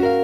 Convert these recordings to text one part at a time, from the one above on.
Hey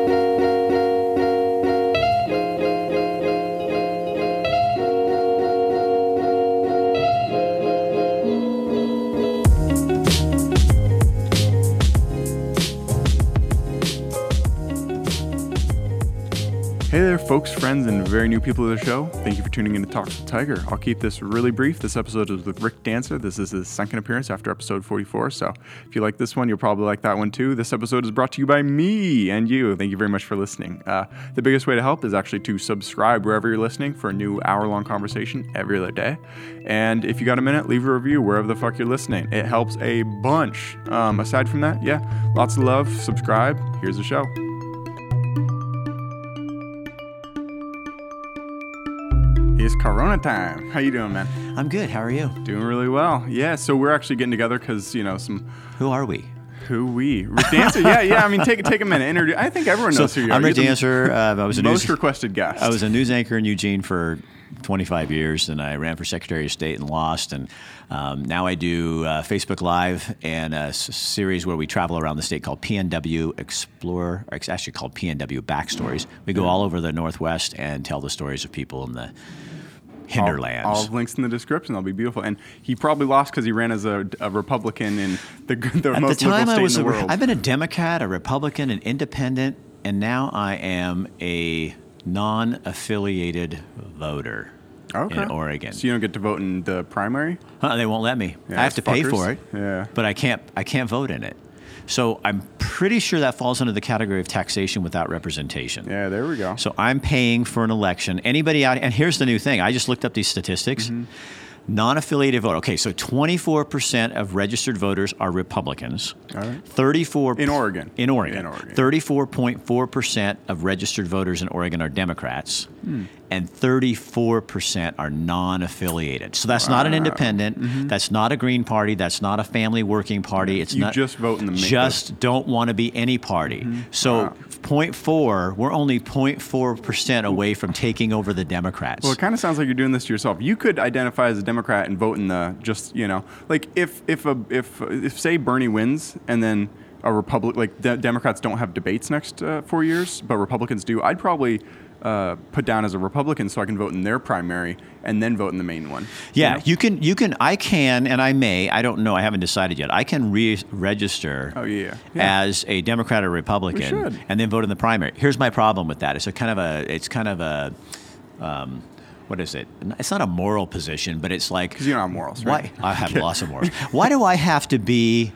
friends, and very new people to the show. Thank you for tuning in to Talk to Tiger. I'll keep this really brief. This episode is with Rick Dancer. This is his second appearance after episode 44. So if you like this one, you'll probably like that one too. This episode is brought to you by me and you. Thank you very much for listening. Uh, the biggest way to help is actually to subscribe wherever you're listening for a new hour long conversation every other day. And if you got a minute, leave a review wherever the fuck you're listening. It helps a bunch. Um, aside from that, yeah, lots of love. Subscribe. Here's the show. It's Corona time. How you doing, man? I'm good. How are you? Doing really well. Yeah. So we're actually getting together because you know some Who are we? who we Rick Dancer. yeah, yeah. I mean, take take a minute. Introduce. I think everyone knows who you are. I'm Rick the Dancer. Uh, I was a most news, requested guest. I was a news anchor in Eugene for 25 years, and I ran for Secretary of State and lost. And um, now I do uh, Facebook Live and a s- series where we travel around the state called PNW Explore, or it's actually called PNW Backstories. We go all over the Northwest and tell the stories of people in the hinterlands. All, all links in the description. They'll be beautiful. And he probably lost because he ran as a, a Republican in the, the At most the time, liberal I was. in the A, world. I've been a Democrat, a Republican, an Independent, and now I am a non-affiliated voter okay. in Oregon. So you don't get to vote in the primary. Huh, they won't let me. Yeah, I have to pay for it. Yeah. But I can't. I can't vote in it. So I'm pretty sure that falls under the category of taxation without representation. Yeah, there we go. So I'm paying for an election. Anybody out, and here's the new thing. I just looked up these statistics. Mm-hmm. Non-affiliated vote. Okay, so 24% of registered voters are Republicans. All right. 34 In Oregon. In Oregon. In Oregon. 34.4% of registered voters in Oregon are Democrats. Hmm. And 34% are non-affiliated. So that's not an independent. That's not a Green Party. That's not a family working party. It's Mm-hmm. You not just vote in the just don't want to be any party. So Wow. 0.4, we're only 0.4% away from taking over the Democrats. Well, it kind of sounds like you're doing this to yourself. You could identify as a Democrat and vote in the just you know like if if a if if say Bernie wins and then a Republic like de- Democrats don't have debates next uh, four years, but Republicans do. I'd probably uh, put down as a Republican so I can vote in their primary and then vote in the main one. you yeah, know? you can you can I can and I may, I don't know, I haven't decided yet. I can re-register Oh, yeah, yeah. as a Democrat or Republican and then vote in the primary. Here's my problem with that. It's a kind of a it's kind of a um, what is it? It's not a moral position, but it's like 'Cause you don't have morals, right? Why I have lots of morals. Why do I have to be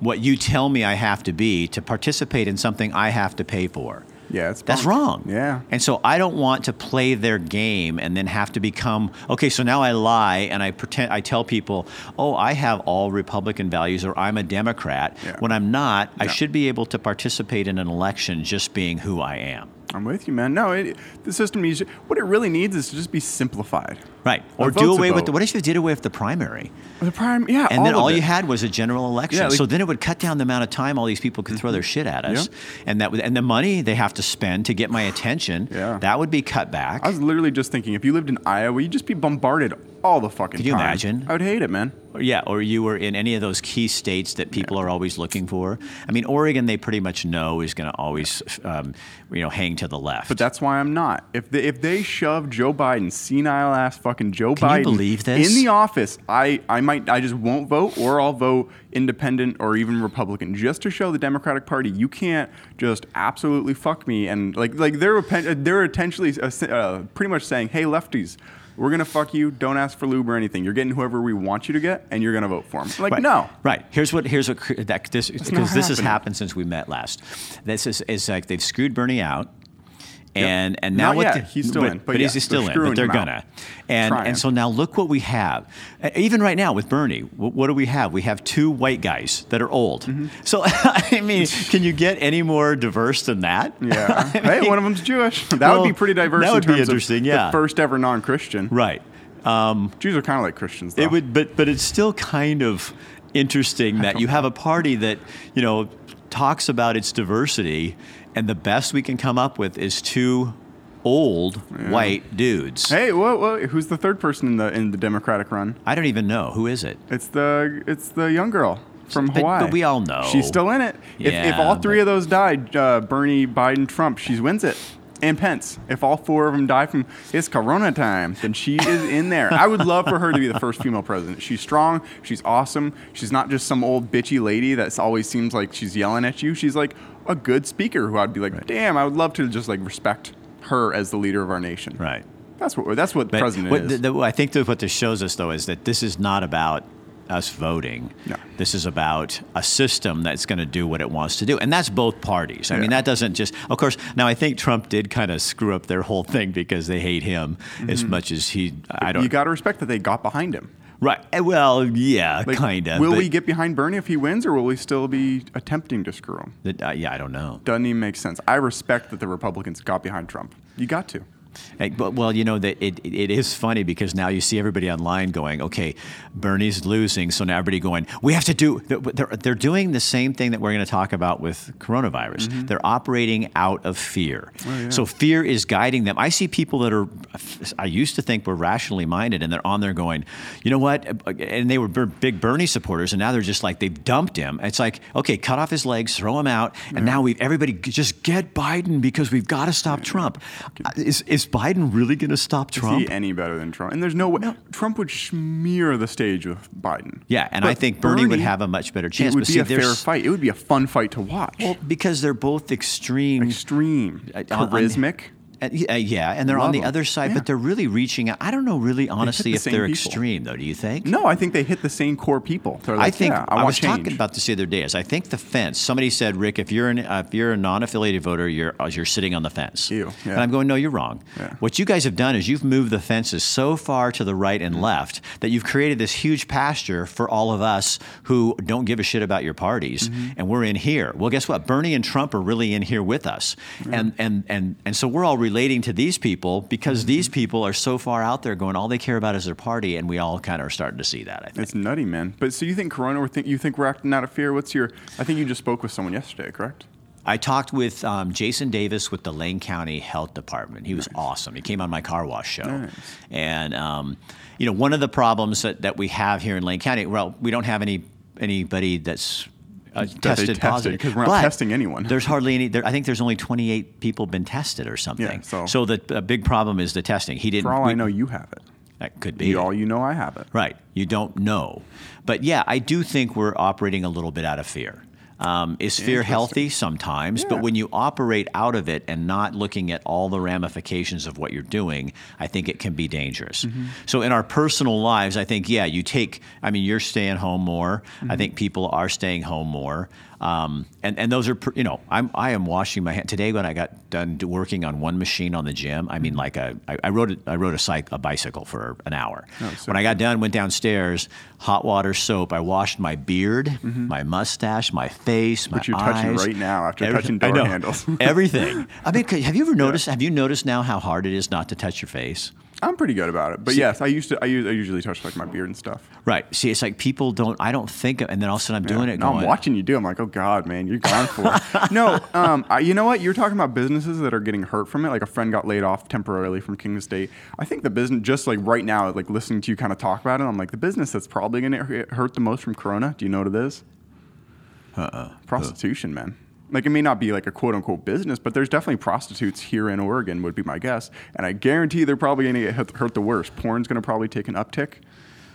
what you tell me I have to be to participate in something I have to pay for? Yeah, it's That's wrong. Yeah. And so I don't want to play their game and then have to become okay. So now I lie and I pretend I tell people, oh, I have all Republican values or I'm a Democrat. Yeah. When I'm not, I should be able to participate in an election just being who I am. I'm with you, man. No, it, the system needs what it really needs is to just be simplified. Right. Or do away with the. What if you did away with the primary? The prime, yeah, And then of all you had was a general election. Yeah, like- so then it would cut down the amount of time all these people could throw their shit at us, Yeah. and that would, and the money they have to spend to get my attention. Yeah. That would be cut back. I was literally just thinking, if you lived in Iowa, you'd just be bombarded all the fucking time. Could you time. imagine? I would hate it, man. Or, yeah, or you were in any of those key states that people are always looking for. I mean, Oregon, they pretty much know is going to always, um, you know, hang to the left. But that's why I'm not. If they, if they shove Joe Biden, senile ass fucking Joe Can you Biden, believe this? in the office, I, I might I just won't vote, or I'll vote independent or even Republican, just to show the Democratic Party you can't just absolutely fuck me and like like they're they're intentionally uh, uh, pretty much saying, hey lefties. We're gonna fuck you. Don't ask for lube or anything. You're getting whoever we want you to get, and you're gonna vote for them. Like Right. no, Right. Here's what. Here's what. That this because this has happened since we met last. This is is like they've screwed Bernie out. And and now Not what? the- He's still but, in, but But yeah, is he still in? But they're gonna. And Trying. and so now look what we have. Even right now with Bernie, what, what do we have? We have two white guys that are old. Mm-hmm. So I mean, can you get any more diverse than that? Yeah. hey, one of them's Jewish. That Well, would be pretty diverse. that would be interesting, yeah. The first ever non-Christian. Right. Jews are kind of like Christians, though. It would, but but it's still kind of interesting that you have a party that you know talks about its diversity, and the best we can come up with is two old white dudes. Hey, whoa, whoa! Who's the third person in the in the Democratic run? I don't even know who is it. It's the it's the young girl from But- Hawaii. but we all know. she's still in it. If, if all three of those die, uh, Bernie, Biden, Trump, she wins it. And Pence. If all four of them die from it's Corona time, then she is in there. I would love for her to be the first female president. She's strong. She's awesome. She's not just some old bitchy lady that always seems like she's yelling at you. She's like a good speaker who I'd be like, damn, I would love to just like respect her as the leader of our nation. Right. That's what that's what But president what is. the- the- I think that what this shows us, though, is that this is not about us voting. No. This is about a system that's going to do what it wants to do. And that's both parties. I mean, that doesn't just, of course, now I think Trump did kind of screw up their whole thing because they hate him as mm-hmm. much as he, I don't you got to respect that they got behind him. Right. Eh, Well, yeah, Like, kind of. Will we get behind Bernie if he wins, or will we still be attempting to screw him? Uh, yeah, I don't know. Doesn't even make sense. I respect that the Republicans got behind Trump. You got to. Well, you know that it, it is funny because now you see everybody online going, "Okay, Bernie's losing," so now everybody going, "We have to do." They're they're doing the same thing that we're going to talk about with coronavirus. Mm-hmm. They're operating out of fear. Oh, So fear is guiding them. I see people that are, I used to think were rationally minded, and they're on there going, "You know what?" And they were big Bernie supporters, and now they're just like they've dumped him. It's like, okay, cut off his legs, throw him out, and now we everybody just get Biden because we've got to stop Trump. Uh, Is is Biden really going to stop Is Trump? he any better than Trump? And there's no way. Trump would smear the stage with Biden. Yeah, and But I think Bernie, would have a much better chance. It would but be see, a fair fight. It would be a fun fight to watch. Well, because they're both extreme. Extreme, Uh, charismatic. Uh, yeah, yeah, and they're on the the 'em. other side, Yeah. but they're really reaching out. I don't know, really, honestly, the if they're people. extreme, though. Do you think? no, I think they hit the same core people. They're I think yeah, I, I, was change. talking about this the other day. Is I think the fence. Somebody said, Rick, if you're an uh, if you're a non-affiliated voter, you're uh, you're sitting on the fence. Ew, yeah. And I'm going, no, you're wrong. What you guys have done is you've moved the fences so far to the right Mm-hmm. and left that you've created this huge pasture for all of us who don't give a shit about your parties, Mm-hmm. and we're in here. Well, guess what? Bernie and Trump are really in here with us, and and and and so we're all relating to these people because Mm-hmm. these people are so far out there going, all they care about is their party, and we all kind of are starting to see that. I think. It's nutty, man. But so you think Corona? Or think you think we're acting out of fear? What's your? I think you just spoke with someone yesterday, correct? I talked with um, Jason Davis with the Lane County Health Department. He was awesome. He came on my car wash show. Nice. And, um, you know, one of the problems that, that we have here in Lane County, well, we don't have any anybody that's uh, tested tested, positive. 'cause we're not But testing anyone. There's hardly any. There, I think there's only 28 people been tested or something. Yeah, so- so the a big problem is the testing. He didn't. For all we- I know, you have it. that could be. You, all you know, I have it. Right. You don't know. But yeah, I do think we're operating a little bit out of fear. Um, is fear healthy? Sometimes. But when you operate out of it and not looking at all the ramifications of what you're doing, I think it can be dangerous. Mm-hmm. So in our personal lives, I think, yeah, you take, I mean, you're staying home more. Mm-hmm. I think people are staying home more. Um, and, and those are, you know, I'm, I am washing my hand. Today, when I got done working on one machine on the gym, I Mm-hmm. mean, like a, I, I rode, a, I rode a, cyc- a bicycle for an hour. Oh, when I got done, went downstairs, hot water soap. I washed my beard, my mustache, my face, my Which you're touching right now after Everything- touching I door know. handles. Everything. I mean, have you ever noticed? Have you noticed now how hard it is not to touch your face? I'm pretty good about it. But yes, I used to. I, us- I usually touch like my beard and stuff. Right. See, it's like people don't. I don't think, and then all of a sudden I'm doing it. No, going, I'm watching you do. I'm like, oh god, man, you're gone for it. no, um, I, you know what? You're talking about businesses that are getting hurt from it. Like a friend got laid off temporarily from King Estate. I think the business, just like right now, like listening to you kind of talk about it, I'm like, the business that's probably going to hurt the most from Corona. Do you know what it is? Uh-uh. Prostitution, man. Like it may not be like a quote unquote business, but there's definitely prostitutes here in Oregon, would be my guess. And I guarantee they're probably going to get hurt, the worst. Porn's going to probably take an uptick,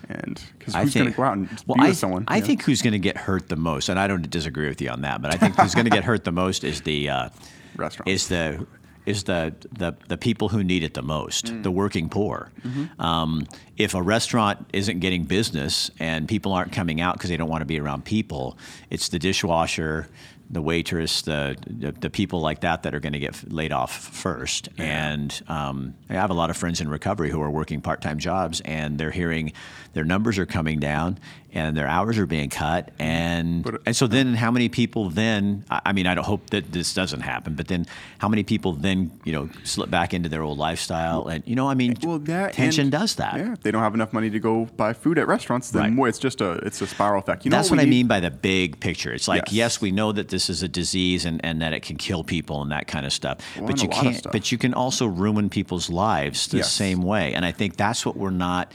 and because who's going to go out and well, be I, with someone? I know? think who's going to get hurt the most, and I don't disagree with you on that, but I think who's going to get hurt the most is the uh, Restaurants. is the is the, the the people who need it the most, Mm. the working poor. Mm-hmm. Um, if a restaurant isn't getting business and people aren't coming out because they don't want to be around people, it's the dishwasher. The waitress, the, the the people like that that are going to get laid off first, and um, I have a lot of friends in recovery who are working part-time jobs, and they're hearing their numbers are coming down, and their hours are being cut, mm-hmm. and But- uh, and so then how many people then? I mean, I don't hope that this doesn't happen, but then how many people then you know slip back into their old lifestyle? And you know, I mean, Well, that tension does that. Yeah, if they don't have enough money to go buy food at restaurants, then Right. more. It's just a it's a spiral effect. You know That's what, what, I mean by the big picture. It's like, Yes. yes. we know that this is a disease and, and that it can kill people and that kind of stuff. Well, but you a lot of can't. But you can also ruin people's lives the Yes. same way. And I think that's what we're not.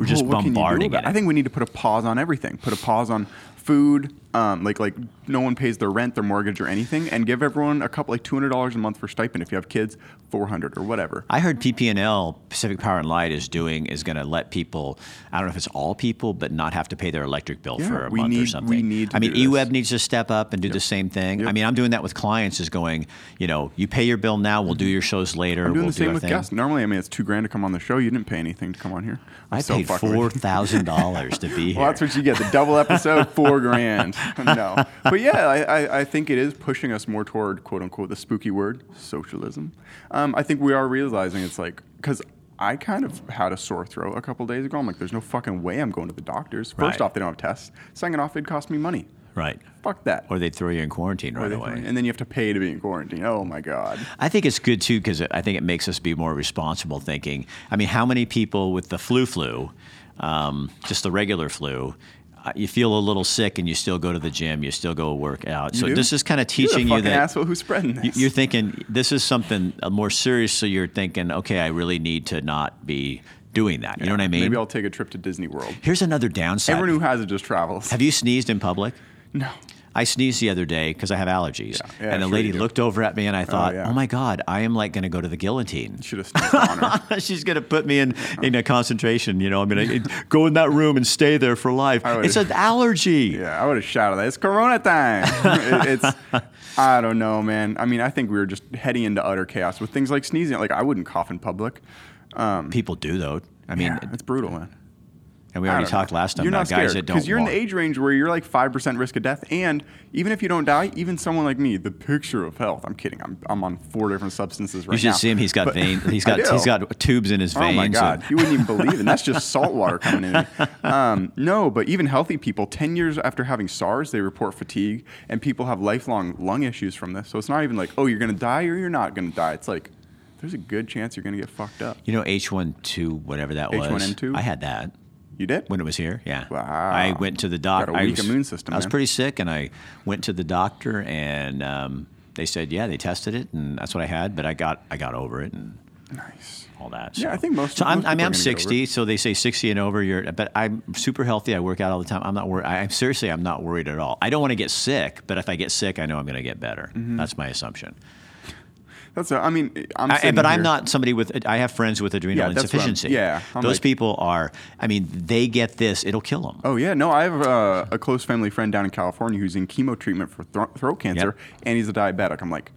We're just Well, what can you do bombarding it. I think we need to put a pause on everything. Put a pause on food, um, like like no one pays their rent, their mortgage, or anything, and give everyone a couple like two hundred dollars a month for stipend if you have kids, four hundred or whatever. I heard PPL Pacific Power and Light is doing is going to let people. I don't know if it's all people, but not have to pay their electric bill Yeah, for a we month need- or we something. need to I mean, do this. EWEB needs to step up and do the same thing. I mean, I'm doing that with clients. Is going, you know, you pay your bill now. We'll do your shows later. I'm doing we'll the same our with thing. guests. Normally, I mean, it's two grand to come on the show. You didn't pay anything to come on here. I'm I so paid fucking with you. four thousand dollars to be here. Well, that's what you get. The double episode, four grand. No, but yeah, I, I, I think it is pushing us more toward quote unquote the spooky word socialism. Um, I think we are realizing it's like because I kind of had a sore throat a couple days ago. I'm like, there's no fucking way I'm going to the doctors. First Right. off, they don't have tests. Second off, it'd cost me money. right. Fuck that. Or they'd throw you in quarantine right they- away. And then you have to pay to be in quarantine. Oh my god. I think it's good too because I think it makes us be more responsible thinking. I mean, how many people with the flu flu, um, just the regular flu, you feel a little sick and you still go to the gym, you still go work out. so do? this is kind of teaching you that asshole who's spreading this. you- you're thinking this is something uh, more serious. So you're thinking, okay, I really need to not be doing that. You know what I mean? Maybe I'll take a trip to Disney World. Here's another downside. Everyone who has it just travels. Have you sneezed in public? No. I sneezed the other day because I have allergies. Yeah, yeah, and the sure lady looked over at me and I oh, thought, yeah. oh my God, I am like going to go to the guillotine. Should have sneaked on her. She's going to put me in, in a concentration. You know, I'm going to go in that room and stay there for life. It's an allergy. Yeah, I would have shouted that. It's Corona time. It- it's, I don't know, man. I mean, I think we were just heading into utter chaos with things like sneezing. Like, I wouldn't cough in public. Um, People do, though. I mean, it's brutal, man. And we already talked last time You're about not guys scared that don't because you're in walk. the age range where you're like five percent risk of death, and even if you don't die, even someone like me, the picture of health. I'm kidding. I'm, I'm on four different substances right now. you should see him. He's got But- vein. He's I got do. he's got tubes in his veins. Oh my and- God, you wouldn't even believe it. And that's just salt water coming in. Um, no, but even healthy people, 10 years after having SARS, they report fatigue, and people have lifelong lung issues from this. So it's not even like, oh, you're going to die or you're not going to die. It's like, there's a good chance you're going to get fucked up. You know H1N2, whatever that was. H1N2? I had that. You did? when it was here. Yeah. Wow. I went to the doctor. Got a weak immune system, I was man. pretty sick, and I went to the doctor, and um, they said, yeah, they tested it, and that's what I had. But I got I got over it, and Nice. all that. Yeah. I think most- So I'm, most I mean, I'm gonna get over 60, so they say 60 and over. You're, but I'm super healthy. I work out all the time. I'm not worried. I'm seriously, I'm not worried at all. I don't want to get sick, but if I get sick, I know I'm going to get better. Mm-hmm. That's my assumption. That's, a, I mean, I'm I, but I'm not somebody with. I have friends with adrenal Yeah, that's what I'm- insufficiency. yeah, I'm those like- people are. I mean, they get this, it'll kill them. Oh yeah, no, I have uh, a close family friend down in California who's in chemo treatment for thro- throat cancer, and he's a diabetic. I'm like,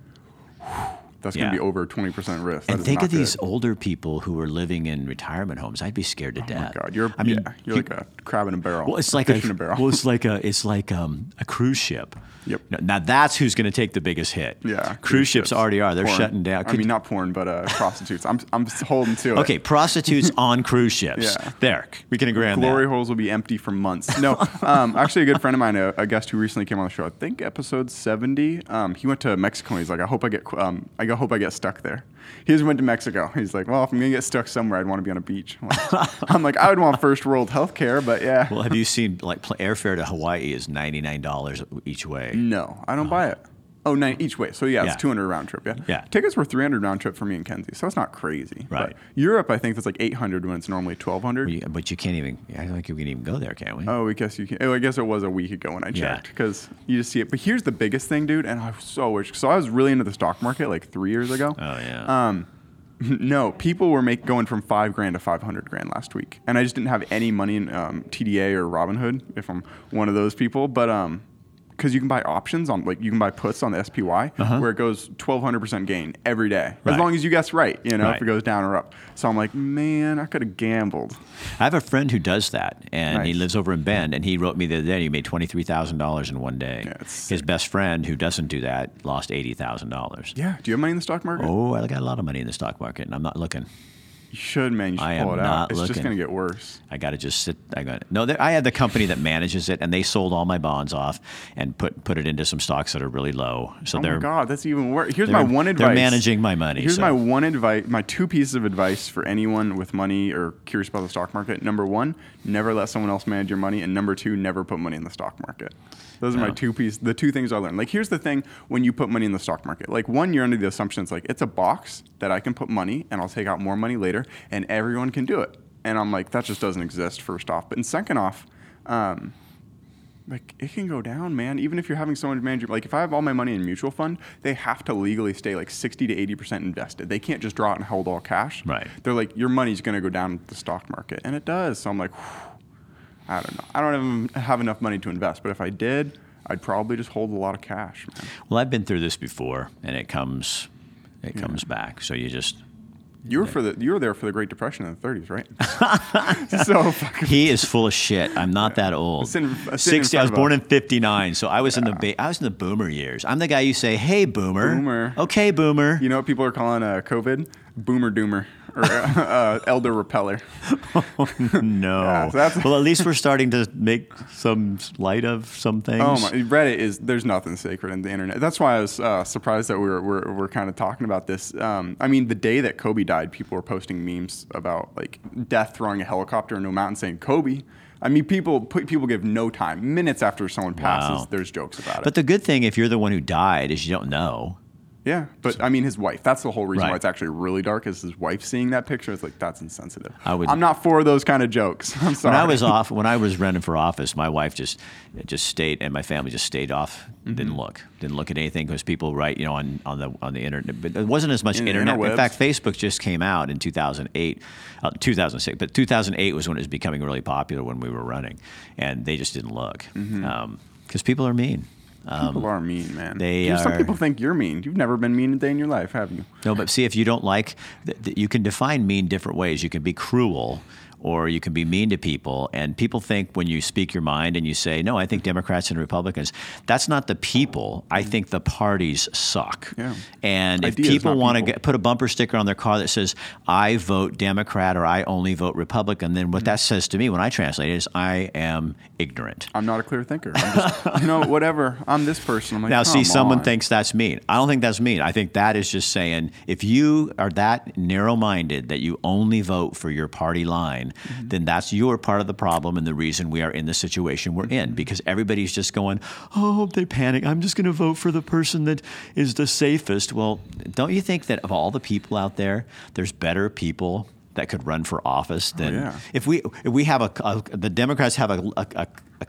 that's Yeah. going to be over 20% risk. That And think of these older people who are living in retirement homes. I'd be scared to Oh death. my God, you're, I mean, yeah, you're you- like a crab in a barrel. well, it's like a, a barrel. well, it's like a, it's like um, a cruise ship. Yep. Now, now that's who's going to take the biggest hit. yeah, Cruise ships already are. They're Porn. shutting down. I mean, not porn, but uh, prostitutes. I'm, I'm holding to it. okay, prostitutes on cruise ships. Yeah. There, we can agree on Glory that. Glory holes will be empty for months. No, um, actually, a good friend of mine, a, a guest who recently came on the show, I think episode seventy. Um, he went to Mexico. and He's like, I hope I get, um, I hope I get stuck there. He just went to Mexico. He's like, well, if I'm gonna get stuck somewhere, I'd want to be on a beach. I'm like, I'm like, I would want first world health care, but yeah, Well, have you seen like airfare to Hawaii is ninety nine dollars each way? no, I don't buy it. Oh, nine each way. So yeah, Yeah. it's 200 round trip. Yeah. Yeah. Tickets were 300 round trip for me and Kenzie, so it's not crazy. Right. But Europe, I think that's like 800 when it's normally 1200. You- But you can't even. I don't think we can even go there, can we? Oh, I guess you can. Oh, I guess it was a week ago when I checked because you just see it. But here's the biggest thing, dude, and I so wish. So I was really into the stock market like three years ago. Oh yeah. Um, no, people were make, going from five grand to five hundred grand last week, and I just didn't have any money in um, TDA or Robinhood if I'm one of those people. But um, because you can buy options on like you can buy puts on the SPY where it goes twelve hundred percent gain every day Uh-huh. Right. as long as you guess right. You know Right. if it goes down or up. So I'm like, man, I could have gambled. I have a friend who does that, and he lives over in Bend. And he wrote me the other day. He made twenty three thousand dollars in one day. Yeah, His best friend, who doesn't do that, lost eighty thousand dollars. Yeah. Do you have money in the stock market? Oh, I got a lot of money in the stock market, and I'm not looking. You should, man. You should I pull am it out. not It's just looking. gonna get worse. I got to just sit. I got no. there- I had the company that manages it, and they sold all my bonds off and put put it into some stocks that are really low. So Oh they're my god, that's even worse. Here's they're- my one they're advice. managing my money, Here's so- my one advice. My two pieces of advice for anyone with money or curious about the stock market. Number one, never let someone else manage your money, and number two, never put money in the stock market. Those are my two pieces. The two things I learned. Like, here's the thing: when you put money in the stock market, like one, you're under the assumption it's like it's a box that I can put money, and I'll take out more money later, and everyone can do it. And I'm like, that just doesn't exist. First off, but and second off. Um, like it can go down, man. Even if you're having someone manage, your- like if I have all my money in mutual fund, they have to legally stay like 60 to 80 percent invested. They can't just draw it and hold all cash. Right. They're like your money's going to go down with the stock market, and it does. So I'm like, I don't know. I don't even have enough money to invest, but if I did, I'd probably just hold a lot of cash. Man. Well, I've been through this before, and it comes, it comes back. So you just You were for the you were there for the Great Depression in the 30s, right? so fucking He is full of shit. I'm not that old. Sitting- uh, sitting Sixty. I was born in '59, so I was in the I was in the boomer years. I'm the guy you say, "Hey, boomer." Boomer. Okay, boomer. You know what people are calling uh, COVID? Boomer doomer or uh, uh, elder repeller. no. Yeah, so well, at least we're starting to make some light of some things. Oh my! Reddit is there's nothing sacred in the internet. That's why I was uh, surprised that we were we're, we're kind of talking about this. Um, I mean, the day that Kobe died, people were posting memes about like death throwing a helicopter into a mountain saying Kobe. I mean, people put, people give no time. Minutes after someone passes, Wow. there's jokes about it. But the good thing, if you're the one who died, is you don't know. Yeah, but I mean, his wife. That's the whole reason Right. why it's actually really dark. Is his wife seeing that picture? It's like that's insensitive. I would- I'm not for those kind of jokes. I'm sorry. When I was off, when I was running for office, my wife just just stayed, and my family just stayed off. Mm-hmm. Didn't look, didn't look at anything because people write, you know, on, on the on the internet. But there wasn't as much In the internet. In fact, Facebook just came out in 2008, uh, 2006. But 2008 was when it was becoming really popular when we were running, and they just didn't look because Mm-hmm. people are mean. People um, are mean, man. Um, they Dude, Some people think you're mean. You've never been mean a day in your life, have you? No, but see, if you don't like, th- th- you can define mean different ways. You can be cruel, or you can be mean to people. And people think when you speak your mind and you say, "No, I think mm-hmm. Democrats and Republicans," that's not the people. I mm-hmm. think the parties suck. Yeah. And if Ideas, people want to put a bumper sticker on their car that says, "I vote Democrat" or "I only vote Republican," then what mm-hmm. that says to me when I translate it is, "I am ignorant." I'm not a clear thinker. I'm just, you know, whatever. I'm this person. I'm like, Now, see, someone on. thinks that's mean. I don't think that's mean. I think that is just saying if you are that narrow minded that you only vote for your party line, Mm-hmm. then that's your part of the problem and the reason we are in the situation we're Mm-hmm. in because everybody's just going, oh, they panic. I'm just going to vote for the person that is the safest. Well, don't you think that of all the people out there, there's better people? That could run for office than Oh, yeah. if we if we have a, a the Democrats have a, a,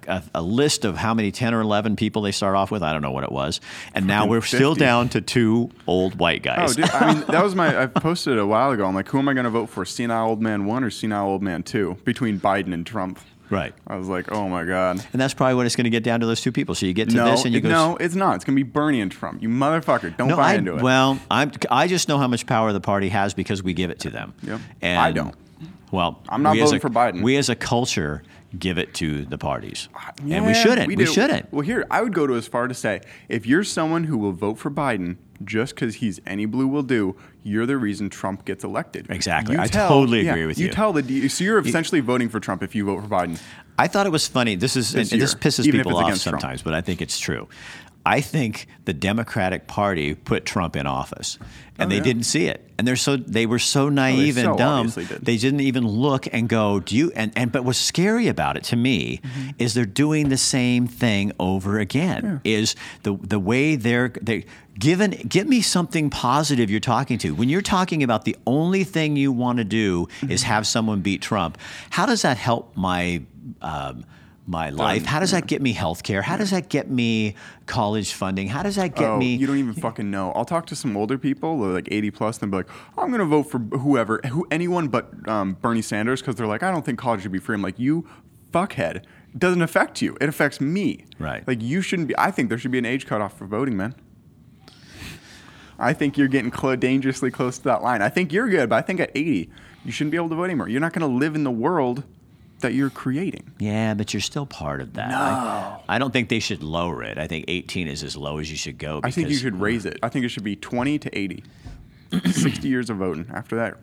a, a, list of how many ten or eleven people they start off with. I don't know what it was, and now we're still down to two old white guys. Oh, dude, I mean, that was my. I posted it a while ago. I'm like, who am I going to vote for? Senile old man one or senile old man two? Between Biden and Trump. Right, I was like, oh my god. and that's probably when it's going to get down to those two people. So you get to No, this and you it- go. no, it's not. It's going to be Bernie and Trump. You motherfucker. Don't No, buy I, into it. well, I'm, I just know how much power the party has because we give it to them. Yep. And, I don't. Well, I'm not voting a- for Biden. We as a culture give it to the parties, and we shouldn't. We, do. shouldn't. Well, here I would go to as far to say, if you're someone who will vote for Biden just because he's any blue will do, you're the reason Trump gets elected. Exactly. You I totally agree with you. You tell the so you're essentially voting for Trump if you vote for Biden. I thought it was funny. This is This and, and this pisses people off against Trump. sometimes, but I think it's true. I think the Democratic Party put Trump in office, and Oh, they yeah. didn't see it. And they're so they were so naive so and dumb. did. They didn't even look and go, "Do you?" And and but what's scary about it to me Mm-hmm. is they're doing the same thing over again. Is the the way they're they given give me something positive you're talking to when you're talking about the only thing you want to do Mm-hmm. is have someone beat Trump. How does that help my um, my life? How does that get me health care? How does that get me college funding? How does that get oh, me? you don't even fucking know. I'll talk to some older people, like 80 plus, and they'll be like, I'm going to vote for whoever, who, anyone but um, Bernie Sanders, because they're like, I don't think college should be free. I'm like, you fuckhead. It doesn't affect you. It affects me. Right. Like, you shouldn't be. I think there should be an age cutoff for voting, man. I think you're getting clo- dangerously close to that line. I think you're good, but I think at 80, you shouldn't be able to vote anymore. You're not going to live in the world that you're creating. yeah, but you're still part of that. I, I don't think they should lower it. I think 18 is as low as you should go. I think you should raise it. I think it should be 20 to 80. 60 years of voting. After that,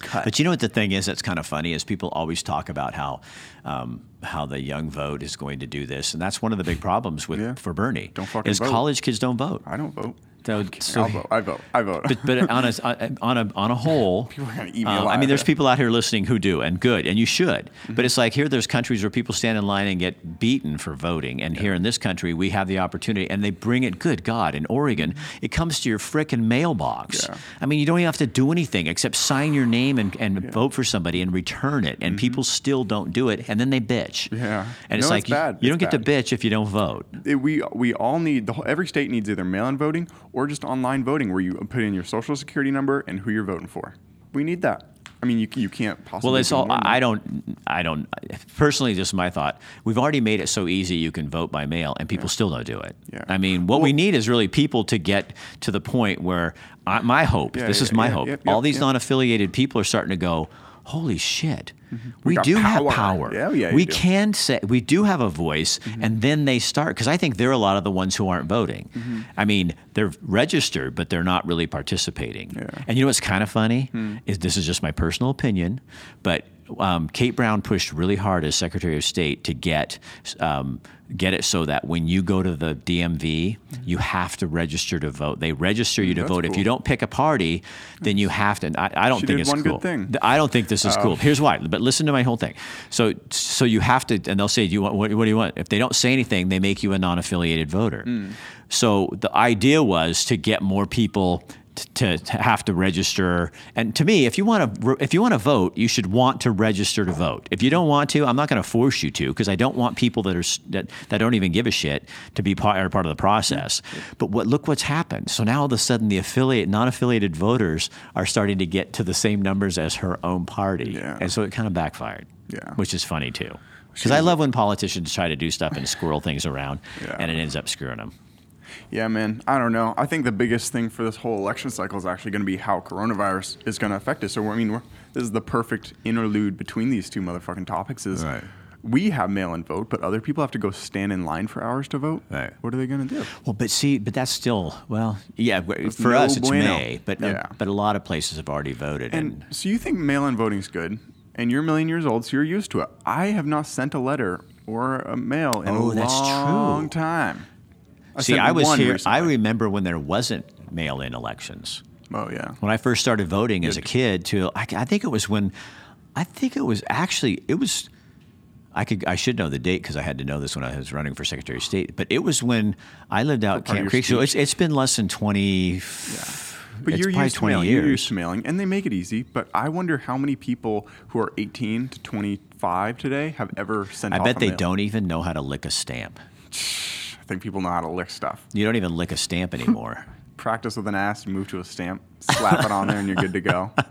cut. But you know what the thing is that's kind of funny is people always talk about how um, how the young vote is going to do this, and that's one of the big problems with Yeah. for Bernie Don't fucking is vote. college kids don't vote. I don't vote. So, so I'll vote. I vote. I vote. but, but on a on a on a whole, People are gonna eat me um, I mean, there's people out here listening who do, and good, and you should. Mm-hmm. But it's like here, there's countries where people stand in line and get beaten for voting, and here in this country, we have the opportunity, and they bring it. Good God, in Oregon, it comes to your frickin' mailbox. Mm-hmm. Yeah. I mean, you don't even have to do anything except sign your name and, and vote for somebody and return it, and people still don't do it, and then they bitch. Mm-hmm. Yeah. and it's No, like it's bad. you don't It's get to bitch if you don't vote. it, we we all need the whole, every state needs either mail-in voting or just online voting where you put in your social security number and who you're voting for. We need that. I mean, you you can't possibly. Well, it's all. I don't. I don't. Personally, just my thought. We've already made it so easy you can vote by mail, and people still don't do it. Yeah. I mean, what we need is really people to get to the point where I, my hope. Yeah, this is my yeah, hope. all these non-affiliated people are starting to go. Holy shit! We, got do have power. power. Yeah, yeah, we do. Mm-hmm. can say we do have a voice, and then they start because I think they're a lot of the ones who aren't voting. Mm-hmm. I mean, they're registered, but they're not really participating. And you know what's kind of funny Hmm. is this is just my personal opinion, but um, Kate Brown pushed really hard as Secretary of State to get um, get it so that when you go to the DMV, you have to register to vote. They register you to Mm-hmm. That's vote. If you don't pick a party, then you have to. I, I don't She think it's one good cool. thing. I don't think this is Oh. cool. Here's why. But listen to my whole thing. So so you have to, and they'll say, "Do you want what, what do you want?" If they don't say anything, they make you a non-affiliated voter. Hmm. So the idea was to get more people. To, to have to register, and to me, if you want to, if you want to vote, you should want to register to vote. If you don't want to, I'm not going to force you to, because I don't want people that are that, that don't even give a shit to be part, are part of the process. But what look what's happened. So now all of a sudden, the affiliate, non-affiliated voters are starting to get to the same numbers as her own party, Yeah. and so it kind of backfired. Yeah. which is funny too. Because I love when politicians try to do stuff and squirrel things around, Yeah. and it ends up screwing them. Yeah, man. I don't know. I think the biggest thing for this whole election cycle is actually going to be how coronavirus is going to affect us. So I mean, we're, this is the perfect interlude between these two motherfucking topics. Is Right. we have mail-in vote, but other people have to go stand in line for hours to vote. Right. What are they going to do? Well, but see, but that's still well, yeah. w- For no us, it's bueno. May, but uh, but a lot of places have already voted, and, And so you think mail-in voting's good, and you're a million years old, so you're used to it. I have not sent a letter or a mail in Oh, a that's long true. time. I see, I was here. I remember when there wasn't mail-in elections. Oh yeah. When I first started voting as a kid, to I, I think it was when, I think it was actually it was. I could I should know the date because I had to know this when I was running for Secretary of State. But it was when I lived out Camp Creek, so it's it's been less than twenty. But it's you're used to 20 mailing. You're years. used to mailing, and they make it easy. But I wonder how many people who are 18 to 25 today have ever sent. I bet they mail. don't even know how to lick a stamp. I think people know how to lick stuff. You don't even lick a stamp anymore. Practice with an ass, move to a stamp, slap it on there, and you're good to go.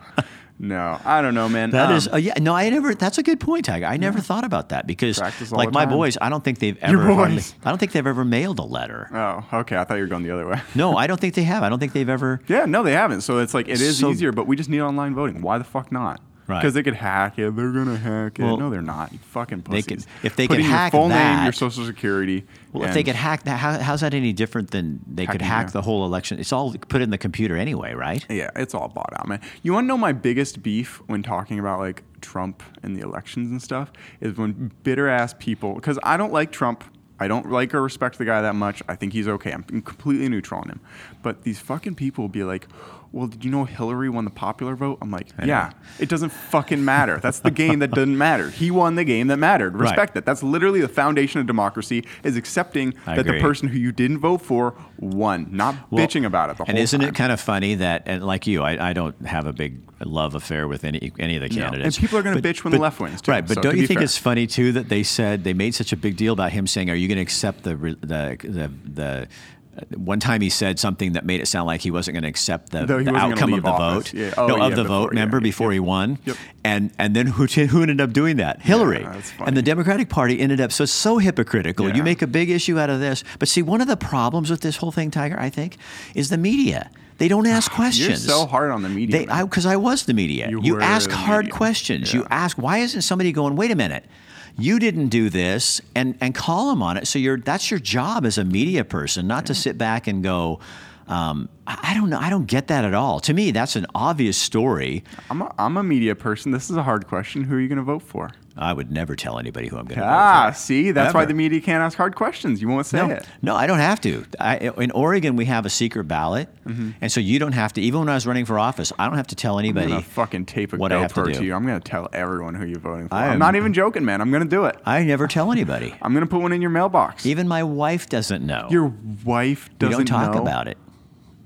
No, I don't know, man. That Um, is, uh, yeah, no, I never. That's a good point, Tiger. I never thought about that because, like my boys, I don't think they've ever. hardly-. I don't think they've ever mailed a letter. Oh, okay. I thought you were going the other way. No, I don't think they have. I don't think they've ever. Yeah, no, they haven't. So it's like it is So- easier, but we just need online voting. Why the fuck not? Right. Because they could hack it. They're gonna hack it. Well, no, they're not. You fucking they pussies. could- if they could in your hack full name, that- your social security. Well, if they could hack that, how, how's that any different than they could hack the whole election? It's all put in the computer anyway, right? Yeah, it's all bought out, man. You want to know my biggest beef when talking about like Trump and the elections and stuff is when bitter ass people because I don't like Trump. I don't like or respect the guy that much. I think he's okay. I'm completely neutral on him. But these fucking people will be like, "Well, did you know Hillary won the popular vote?" I'm like, "Yeah, it doesn't fucking matter. That's the game that doesn't matter. He won the game that mattered. Right. Respect that. That's literally the foundation of democracy is accepting I that the person who you didn't vote for won, not Well, bitching about it the and isn't time. it kind of funny that, and like you, I, I don't have a big love affair with any any of the No. candidates. And people are gonna bitch when the left wins, too, right? But so don't you think fair. it's funny too that they said they made such a big deal about him saying, "Are you going to accept the the the the." One time he said something that made it sound like he wasn't going to accept the, the outcome of the office. vote, Yeah. Oh, no, yeah, of the before, vote. Remember yeah. before he won, Yep. and and then who who ended up doing that? Hillary, and the Democratic Party ended up so so hypocritical. You make a big issue out of this, but see, one of the problems with this whole thing, Tiger, I think, is the media. They don't ask questions. You're so hard on the media. Because I, was the media. You You, ask hard media. questions. You ask, why isn't somebody going? Wait a minute, you didn't do this, and and call them on it. So you're that's your job as a media person, not to sit back and go. Um, I I don't know. I don't get that at all. To me, that's an obvious story. I'm a, I'm a media person. This is a hard question. Who are you going to vote for? I would never tell anybody who I'm going to Ah, vote for. see, that's why the media can't ask hard questions. You won't say No, it. no, I don't have to. I, in Oregon, we have a secret ballot, Mm-hmm. and so you don't have to. Even when I was running for office, I don't have to tell anybody. I'm gonna fucking tape a what I have to GoPro to, do. you. I'm gonna tell everyone who you're voting for. I I'm not even joking, man. I'm gonna do it. I never tell anybody. I'm gonna put one in your mailbox. Even my wife doesn't know. Your wife doesn't We don't talk know? about it.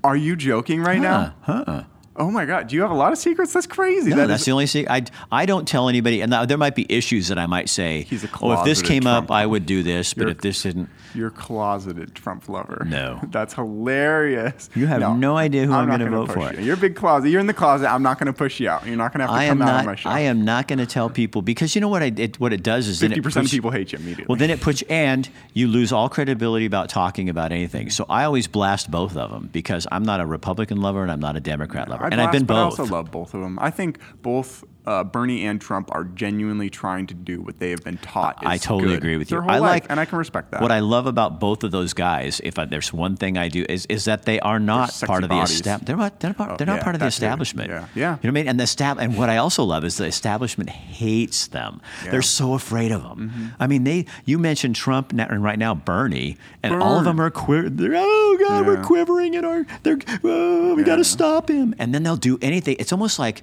Are you joking right now? Huh? Oh my god, do you have a lot of secrets? That's crazy. No, That that's is- the only secret. I, I don't tell anybody, and now there might be issues that I might say. He's a oh, if this came Trump up, I would do this, but You're- if this didn't, You're closeted Trump lover. No. That's hilarious. You have no idea who I'm not gonna gonna vote for. You. You're a big closet. You're in the closet. I'm not going to push you out. You're not going to have to I come out on my show. I am not going to tell people because you know what I it, what it does is then it 50% of people hate you immediately. Well, then it puts and you lose all credibility about talking about anything. So I always blast both of them because I'm not a Republican lover and I'm not a Democrat lover, I and I've been both. I also love both of them. I think both uh, Bernie and Trump are genuinely trying to do what they have been taught. I totally agree with you. I life, like, and I can respect that. What I love about both of those guys, if I, there's one thing I do, is is that they are not part of the establishment. They're not. They're, Oh, they're not yeah, part of the establishment. Yeah. Yeah. You know what I mean? And the stab. And what I also love is the establishment hates them. They're so afraid of them. Mm-hmm. I mean, they. You mentioned Trump now, and right now Bernie, and all of them are queer. They're oh god, we're quivering in our. They're oh, we got to stop him. And then they'll do anything. It's almost like.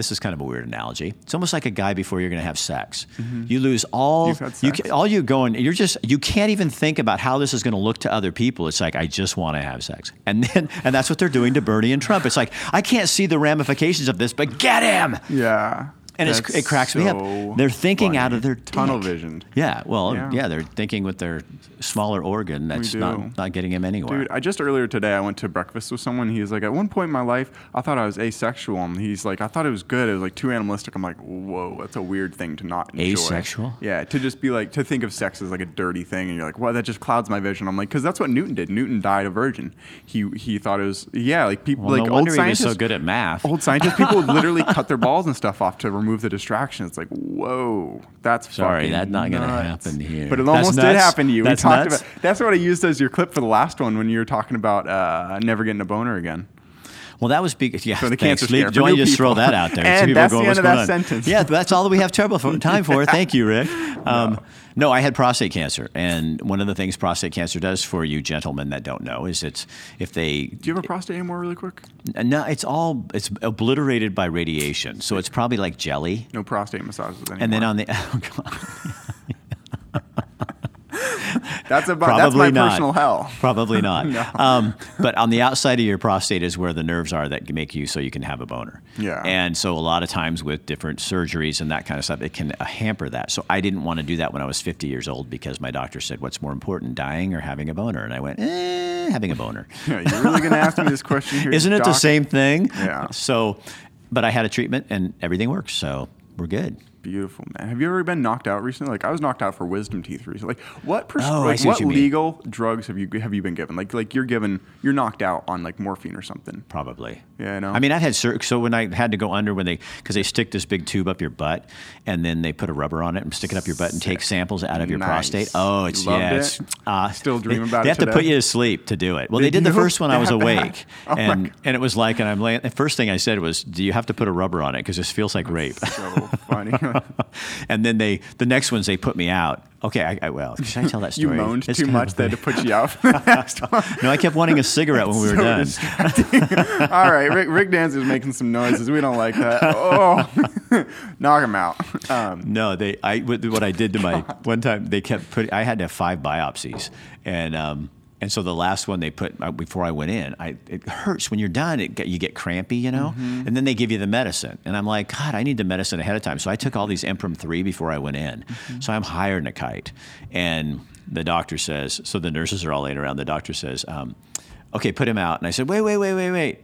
This is kind of a weird analogy. It's almost like a guy before you're going to have sex. You lose all Mm-hmm. You all you going. You're just you can't even think about how this is going to look to other people. It's like I just want to have sex, and then and that's what they're doing to Bernie and Trump. It's like I can't see the ramifications of this, but get him. yeah. And it's, it cracks me up. They're thinking out of their tunnel dick. vision. Yeah, well, Yeah. yeah. they're thinking with their smaller organ that's not not getting him anywhere. Dude, I just earlier today I went to breakfast with someone. He's like, at one point in my life, I thought I was asexual, and he's like, I thought it was good. It was like too animalistic. I'm like, whoa, that's a weird thing to not enjoy. Asexual? Yeah, to just be like to think of sex as like a dirty thing, and you're like, well, that just clouds my vision. I'm like, because that's what Newton did. Newton died a virgin. He he thought it was yeah, like people well, like no old wonder he was scientists. so good at math. Old scientists, people would literally cut their balls and stuff off to remove the distraction. It's like, whoa, that's sorry, that's not gonna nuts. happen here. But it That's almost did happen to you. That's we talked nuts? about that's what I used as your clip for the last one when you were talking about uh, never getting a boner again. Well, that was big. Yeah, For the thanks. cancer Leave- scare, Do you want to just throw that out there? And that's go, the end of that on?" sentence. Yeah, that's all that we have trouble for, time for. Thank you, Rick. Um, no, I had prostate cancer, and one of the things prostate cancer does for you gentlemen that don't know is it's if they Do you have a prostate anymore, really quick? no, it's all it's obliterated by radiation, so it's probably like jelly. No prostate massages anymore. And then on the oh that's about Probably that's my not. personal hell. Probably not. um, but on the outside of your prostate is where the nerves are that make you so you can have a boner. Yeah. And so a lot of times with different surgeries and that kind of stuff, it can uh, hamper that. So I didn't want to do that when I was 50 years old because my doctor said, "What's more important, dying or having a boner?" And I went, "Eh, having a boner." Yeah, you're really gonna ask me this question here, Isn't it the same thing? Yeah. So, but I had a treatment and everything works, so we're good. Beautiful man. Have you ever been knocked out recently? Like I was knocked out for wisdom teeth recently. Like what pres- Oh, like, what what mean. legal drugs have you have you been given? Like like you're given you're knocked out on like morphine or something. Probably. Yeah, I know. I mean, I've had sur- so when I had to go under when they because they stick this big tube up your butt and then they put a rubber on it and stick it up your butt and take samples out of your Nice. prostate. Oh, it's Loved yeah, it? it's uh, Still dream about They it They have to put you to sleep to do it. Well, They they, did the first one. I was have- awake Oh and and it was like, and I'm laying. The first thing I said was, "Do you have to put a rubber on it because this feels like rape?" So funny. and then they the next ones they put me out. Okay, I, I well, should I tell that story? you moaned It's too much. They had to put you out for the next one. No, I kept wanting a cigarette when we were So done. All right, Rick, Rick Dancer's making some noises. We don't like that. Oh, knock him out. Um, No, they. I what what I did to my one time they kept putting. I had to have five biopsies, and um, and so the last one they put uh, before I went in, I it hurts when you're done. It you get crampy, you know, Mm-hmm. and then they give you the medicine, and I'm like, God, I need the medicine ahead of time. So I took all these Imprim three before I went in. Mm-hmm. So I'm higher than a kite, and the doctor says. So the nurses are all laying around. The doctor says, um, "Okay, put him out." And I said, "Wait, wait, wait, wait, wait."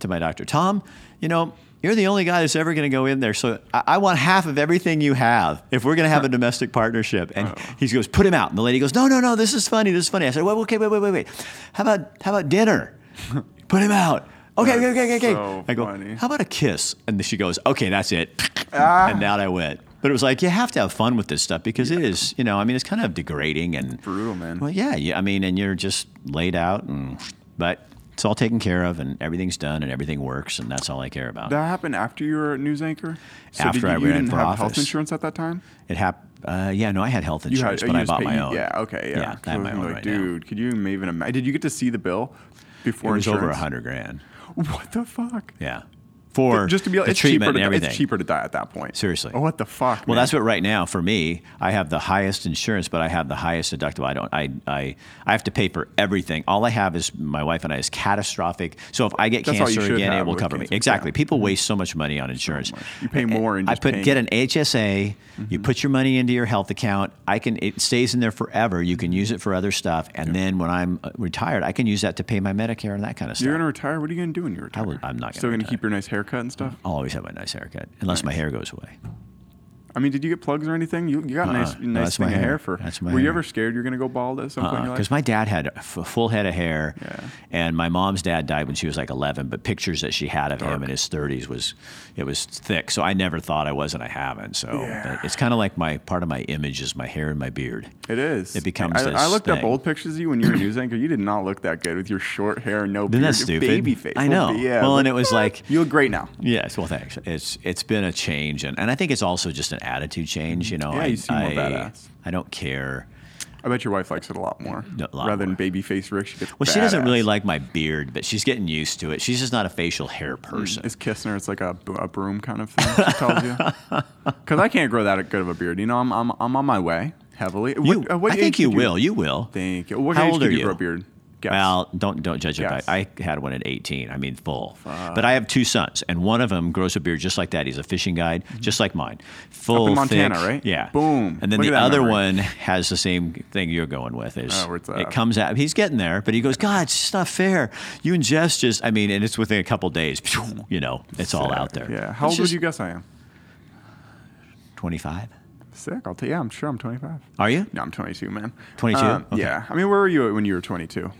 to my doctor, Tom, you know, you're the only guy that's ever going to go in there. So I, I want half of everything you have if we're going to have a domestic partnership. And he goes, put him out. And the lady goes, no, no, no, this is funny. This is funny. I said, well, okay, wait, wait, wait, wait. How about, how about dinner? put him out. Okay, okay, okay, okay, okay. so I go, funny. how about a kiss? And she goes, okay, that's it. Ah. And out I went. But it was like, you have to have fun with this stuff because it is, you know, I mean, it's kind of degrading and Brutal, man. Well, yeah, yeah, I mean, and you're just laid out and, but it's all taken care of and everything's done and everything works and that's all I care about. That happened after you were a news anchor. So After did you, I you ran didn't for have health insurance at that time. It happened. Uh, yeah, no, I had health You had, insurance, but I bought paid- my own. Yeah. Okay. Yeah. Yeah, I was my own like, right now. dude, could you even imagine? Did you get to see the bill before It was insurance? over a hundred grand. What the fuck? Yeah, for just to be the it's cheaper treatment to, and everything. It's cheaper to die at that point. Seriously. Oh, what the fuck? Well, man? that's what right now for me. I have the highest insurance, but I have the highest deductible. I don't. I I I have to pay for everything. All I have is my wife and I is catastrophic. So if I get That's cancer again, it will cover me. Exactly. yeah. People waste so much money on insurance. You pay more I put paying- get an HSA. Mm-hmm. You put your money into your health account. I can. It stays in there forever. You can use it for other stuff, and then when I'm uh, retired, I can use that to pay my Medicare and that kind of stuff. You're gonna retire. What are you gonna do when you retire? will- I'm not Still gonna retire. keep your nice haircut and stuff. I'll always have a nice haircut, unless my hair goes away. I mean, did you get plugs or anything? You, you got a nice, uh, nice No, that's thing of hair. hair. for. That's my were you ever scared you're gonna go bald at some point your uh, life? Because my dad had a f- full head of hair, Yeah. and my mom's dad died when she was like 11. But pictures that she had of him in his 30s was it was thick. So I never thought I was, and I haven't. So Yeah. it's kind of like my part of my image is my hair and my beard. It is. It becomes I, this I looked up old pictures of you when you were a news anchor. You did not look that good with your short hair and no Isn't beard. that Your stupid? Baby face. I know. Yeah. well, like, and it was like. you look great now. Yes, well, thanks. It's it's been a change, and, and I think it's also just an attitude change. You know, Yeah, I, you seem more I, badass. I don't care. I bet your wife likes it a lot more. A lot Rather than more. baby face Rick, she gets Well, she doesn't really like my beard, but she's getting used to it. She's just not a facial hair person. Is kissing her, it's like a, a broom kind of thing. She tells you. Because I can't grow that good of a beard. You know, I'm I'm, I'm on my way heavily. You, What, uh, what I think you did will. You will. Thank you. What How age old are you you? grow a beard? Guess. Well, don't don't judge it. I had one at 18. I mean, full. But I have two sons, and one of them grows a beard just like that. He's a fishing guide, just like mine. Full, Mm-hmm. Montana, thick- right? Yeah. Boom. And then Look the other memory. one has the same thing you're going with. Is Oh, it comes out? He's getting there, but he goes, God, it's just not fair. You and Jess just, I mean, and it's within a couple days. You know, it's all out there. Yeah. How It's old would you guess I am? 25. Sick. I'll tell you. Yeah, I'm sure I'm 25. Are you? No, I'm 22, man. 22? Um, Okay. Yeah. I mean, where were you when you were 22?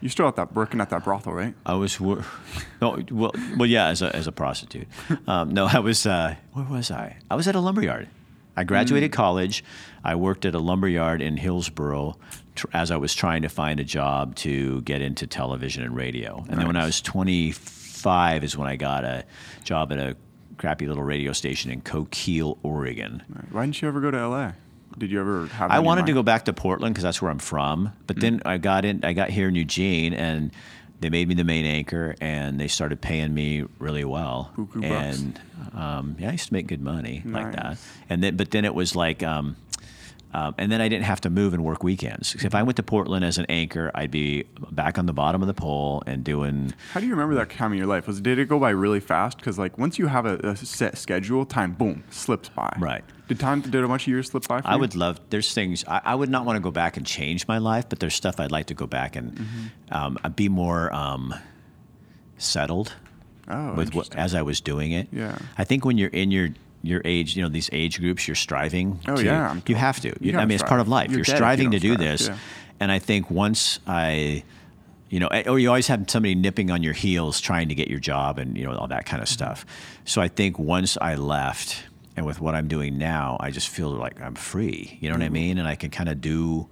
You still at that working at that brothel, right? I was wor- no well well yeah as a as a prostitute. Um, no, I was uh, where was I? I was at a lumberyard. I graduated college. I worked at a lumberyard in Hillsboro tr- as I was trying to find a job to get into television and radio. And then when I was 25 is when I got a job at a crappy little radio station in Coquille, Oregon. Why didn't you ever go to LA? Did you ever have? I wanted to go back to Portland because that's where I'm from. But then I got in. I got here in Eugene, and they made me the main anchor, and they started paying me really well. Bucks. and um, yeah, I used to make good money like that. And then, but then it was like. Um, um, and then I didn't have to move and work weekends. If I went to Portland as an anchor, I'd be back on the bottom of the pole and doing. How do you remember that time in your life? Was did it go by really fast? Because like once you have a, a set schedule, time boom slips by. Right. Did time did a bunch of years slip by? For I you? would love. There's things I, I would not want to go back and change my life, but there's stuff I'd like to go back and Mm-hmm. um, be more um, settled Oh, with what, as I was doing it. Yeah. I think when you're in your your age, you know, these age groups, you're striving. Oh, to, yeah, you have to. You, I mean, it's part of life. You're You're, if you striving to don't strive, this, yeah. and I think once I. You know, or you always have somebody nipping on your heels trying to get your job and, you know, all that kind of stuff. So I think once I left and with what I'm doing now, I just feel like I'm free. You know what Mm-hmm. I mean? And I can kind of do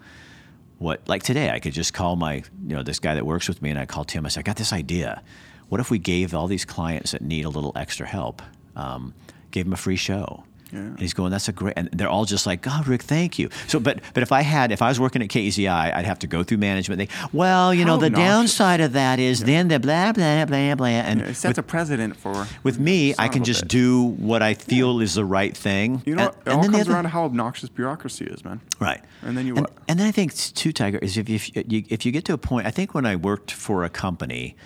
what, like today, I could just call my, you know, this guy that works with me and I call Tim. I said, I got this idea. What if we gave all these clients that need a little extra help, um, gave him a free show? Yeah. And he's going, that's a great, and they're all just like, God, Rick, thank you. So, but, but if I had, if I was working at KEZI, I'd have to go through management. They, well, you know, the obnoxious. downside of that is then the blah, blah, blah, blah. And Yeah, it sets a precedent for. with me, I can just bitch. do what I feel is the right thing. You know, And- it and all comes other- around to how obnoxious bureaucracy is, man. Right. And then you and, and then I think too, Tiger, is if if you, if you get to a point, I think when I worked for a company,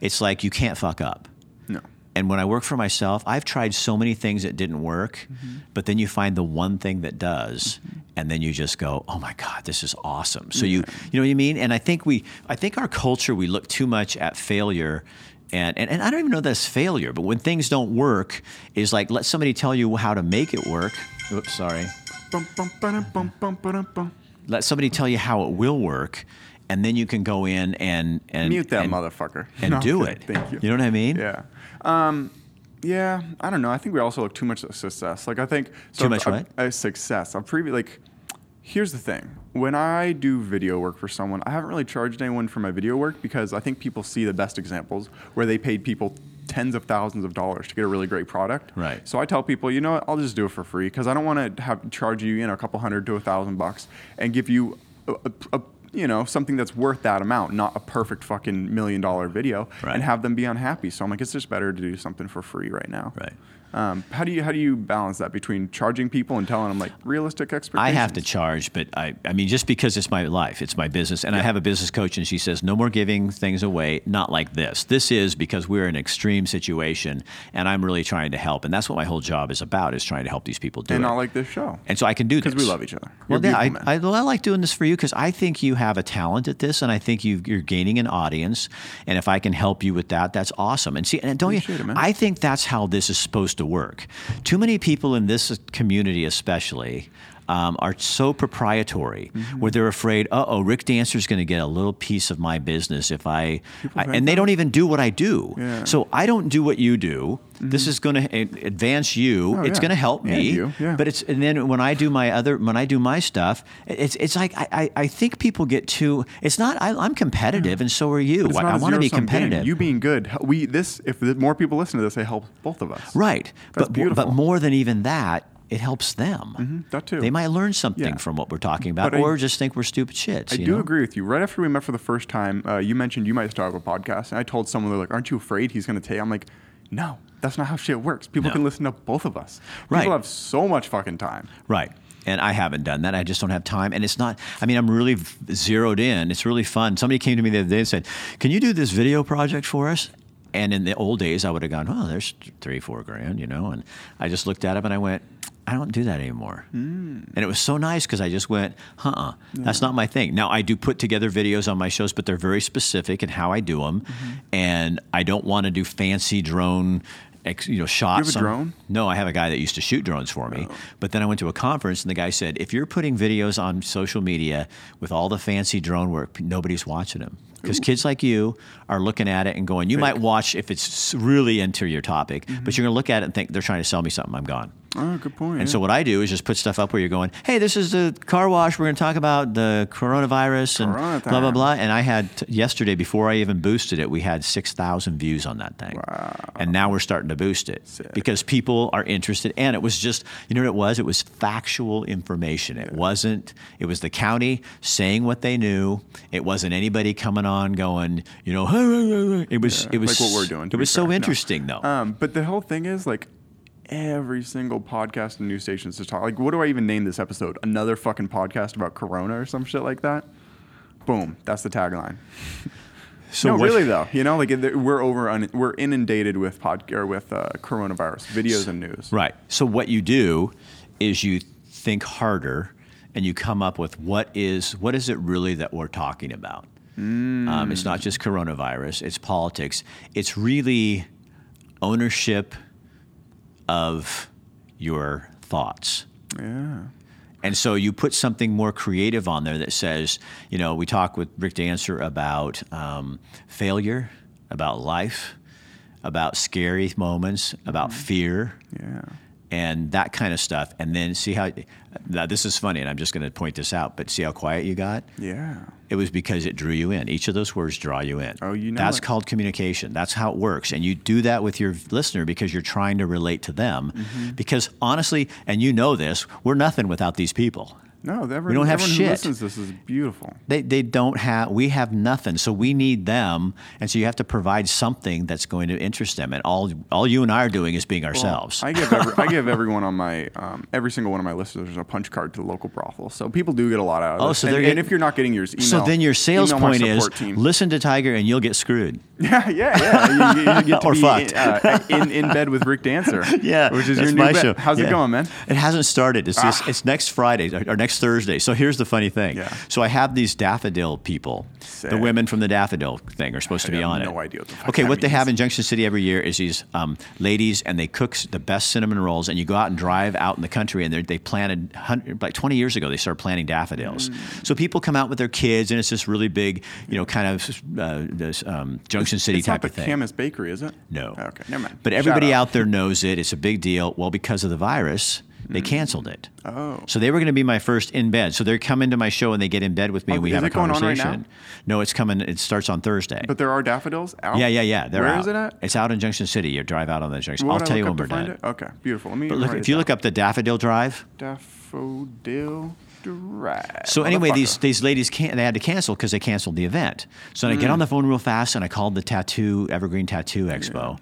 it's like you can't fuck up. And when I work for myself, I've tried so many things that didn't work, Mm-hmm. but then you find the one thing that does, and then you just go, "Oh my God, this is awesome!" So you, you know what I mean? And I think we, I think our culture, we look too much at failure. And, and, and I don't even know that's failure, but when things don't work, is like let somebody tell you how to make it work. Oops, sorry let somebody tell you how it will work, and then you can go in and and Mute that and, motherfucker. and No, do it. Thank you. You know what I mean? Yeah. Um, yeah, I don't know. I think we also look too much at success. Like I think so Too much what? I- success. I'm previous like Here's the thing. When I do video work for someone, I haven't really charged anyone for my video work because I think people see the best examples where they paid people tens of thousands of dollars to get a really great product. Right. So I tell people, you know what, I'll just do it for free because I don't want to have charge you, you know, a couple hundred to a thousand bucks and give you a, a, a you know something that's worth that amount, not a perfect fucking million dollar video, Right. and have them be unhappy. So I'm like, it's just better to do something for free right now. Right. Um, how do you how do you balance that between charging people and telling them like realistic expectations? I have to charge, but I, I mean, just because it's my life, it's my business. And I have a business coach, and she says, no more giving things away, not like this. This is because we're in an extreme situation, and I'm really trying to help. And that's what my whole job is about, is trying to help these people do and it. And not like this show. and so I can do this. Because we love each other. Well, yeah, I. I, I like doing this for you because I think you have a talent at this, and I think you, you're gaining an audience. And if I can help you with that, that's awesome. And see, and don't Appreciate you? it, man. I think that's how this is supposed to work. Too many people in this community, especially. Um, are so proprietary Mm-hmm. where they're afraid, uh oh, Rick Dancer's going to get a little piece of my business if I, I and they don't even do what I do. Yeah. So I don't do what you do. This is going to advance you. Oh, it's yeah. going to help me. yeah. But it's and then when I do my other when I do my stuff, it's it's like I, I, I think people get too. It's not. I, I'm competitive, and so are you. I, I want to be zero-sum game. competitive. You being good, we this if more people listen to this, it helps both of us. right. That's but beautiful. but more than even that, it helps them. that too. They might learn something Yeah. from what we're talking about, But I- or just think we're stupid shits. I do know? agree with you. Right after we met for the first time, uh, you mentioned you might start up a podcast, and I told someone they're like, "Aren't you afraid he's going to take?" I'm like, "No, that's not how shit works. People No. can listen to both of us. Right. People have so much fucking time. Right. And I haven't done that. I just don't have time. And it's not, I mean, I'm really zeroed in. It's really fun. Somebody came to me the other day and said, Can you do this video project for us? And in the old days, I would have gone, Oh, there's three, four grand, you know? And I just looked at it and I went, I don't do that anymore. And it was so nice because I just went, uh uh that's not my thing. Now, I do put together videos on my shows, but they're very specific in how I do them. And I don't want to do fancy drone. ex- You know, shots. a on- drone? no, I have a guy that used to shoot drones for me. But then I went to a conference and the guy said, if you're putting videos on social media with all the fancy drone work, nobody's watching them. Because kids like you are looking at it and going, you might watch if it's really into your topic, but you're going to look at it and think they're trying to sell me something. I'm gone. Oh, good point. And yeah. so what I do is just put stuff up where you're going, hey, this is the car wash. We're going to talk about the coronavirus and Corona blah blah blah. And I had t- yesterday before I even boosted it, we had six thousand views on that thing. Wow. And now we're starting to boost it Sick. because people are interested. And it was just, you know what it was? It was factual information. It wasn't. It was the county saying what they knew. It wasn't anybody coming on going, you know, it was. It was like what we're doing. It was so fair. No. interesting though. Um, but the whole thing is like every single podcast and news stations to talk. Like, what do I even name this episode? Another fucking podcast about Corona or some shit like that. Boom, that's the tagline. so no, really though, you know, like we're over, un- we're inundated with pod or with uh, coronavirus videos and news. Right. So what you do is you think harder and you come up with what is what is it really that we're talking about. Um, it's not just coronavirus. It's politics. It's really ownership of your thoughts. Yeah. And so you put something more creative on there that says, you know, we talk with Rick Dancer about um, failure, about life, about scary moments, about fear, Yeah. and that kind of stuff. And then see how, now this is funny, and I'm just going to point this out, but see how quiet you got? Yeah. It was because it drew you in. Each of those words draw you in. Oh, you know That's it. called communication. That's how it works. And you do that with your listener because you're trying to relate to them. Mm-hmm. Because honestly, and you know this, we're nothing without these people. No, everyone, We don't have everyone shit. who listens this is beautiful. They, they don't have, we have nothing. So we need them. And so you have to provide something that's going to interest them. And all, all you and I are doing is being ourselves. I give every, I give everyone on my um, every single one of my listeners a punch card to the local brothel, so people do get a lot out of Oh, this. so and, they're and if you're not getting yours, email, so then your sales point is team. listen to Tiger and you'll get screwed. Yeah, yeah, yeah. You, you- get to Or be fucked. In, uh, in in bed with Rick Dancer. Yeah, which is your new show. How's it going, man? It hasn't started. It's just it's next Friday or, or next Thursday. So here's the funny thing. Yeah. So I have these daffodil people. Sick. The women from the daffodil thing are supposed to be on no it. idea what okay, what they have in Junction City every year is these um, ladies, and they cook the best cinnamon rolls. And you go out and drive out in the country, and they're- planted like 20 years ago. They started planting daffodils. Mm. So people come out with their kids, and it's this really big, you know, kind of uh, this um, Junction City It's type not the of thing. Camus Bakery, is it? No. Okay, never mind. But everybody out. there knows it. It's a big deal. Well, because of the virus, They mm. canceled it. Oh. So they were going to be my first in bed. So they're coming to my show and they get in bed with me Oh, and we have a it going on right conversation. now? No, it's coming. It starts on Thursday. But there are daffodils out. yeah, yeah, yeah. They're Where out. is it at? It's out in Junction City. You drive out on the Junction. What I'll I tell you when we're done. it? Okay, beautiful. Let me. But look, if you down. look up the Daffodil Drive. daffodil drive. So anyway, these these ladies can they had to cancel because they canceled the event. So then I Mm. get on the phone real fast and I called the tattoo Evergreen Tattoo Expo.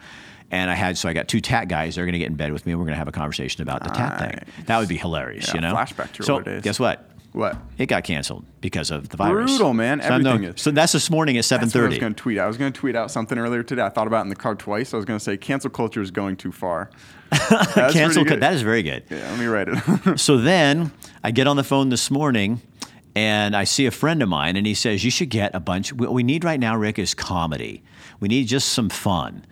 And I had so I got two tat guys. They're going to get in bed with me. and We're going to have a conversation about the tat thing. That would be hilarious, Yeah, you know. flashback to your so days. guess what? what? It got canceled because of the virus. Brutal, man. So, I'm no- Everything is. so that's this morning at seven what I was going to tweet. I was going to tweet out something earlier today. I thought about it in the car twice. I was going to say cancel culture is going too far. Cancel. That is very good. Yeah, let me write it. So then I get on the phone this morning and I see a friend of mine and he says, You should get a bunch. What we need right now, Rick, is comedy. We need just some fun.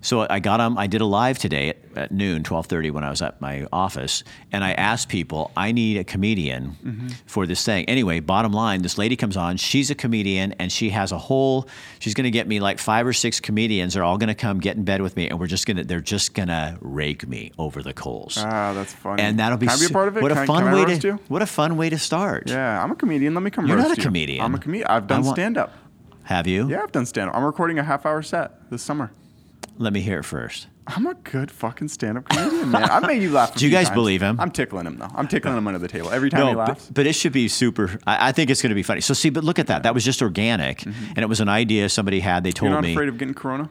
So I got on, I did a live today at, at noon, 1230 when I was at my office. And I asked people, I need a comedian Mm-hmm. for this thing. Anyway, bottom line, this lady comes on. She's a comedian and she has a whole, she's going to get me like five or six comedians. They're all going to come get in bed with me and we're just going to, they're just going to rake me over the coals ah, that's funny. and that'll be, Can I be a part of it? What can a fun I way to you? what a fun way to start. Yeah, I'm a comedian. Let me come You're not a you. comedian. I'm a comedian. I've done want- stand up. Have you? Yeah, I've done stand up. I'm recording a half hour set this summer. Let me hear it first. I'm a good fucking stand up comedian, man. I made you laugh. Do you guys times. believe him? I'm tickling him though. I'm tickling him under the table every time he laughs. but, but it should be super. I, I think it's going to be funny. So see, but look at that. That was just organic, and it was an idea somebody had. They told Mm-hmm. You're not me. afraid of getting corona?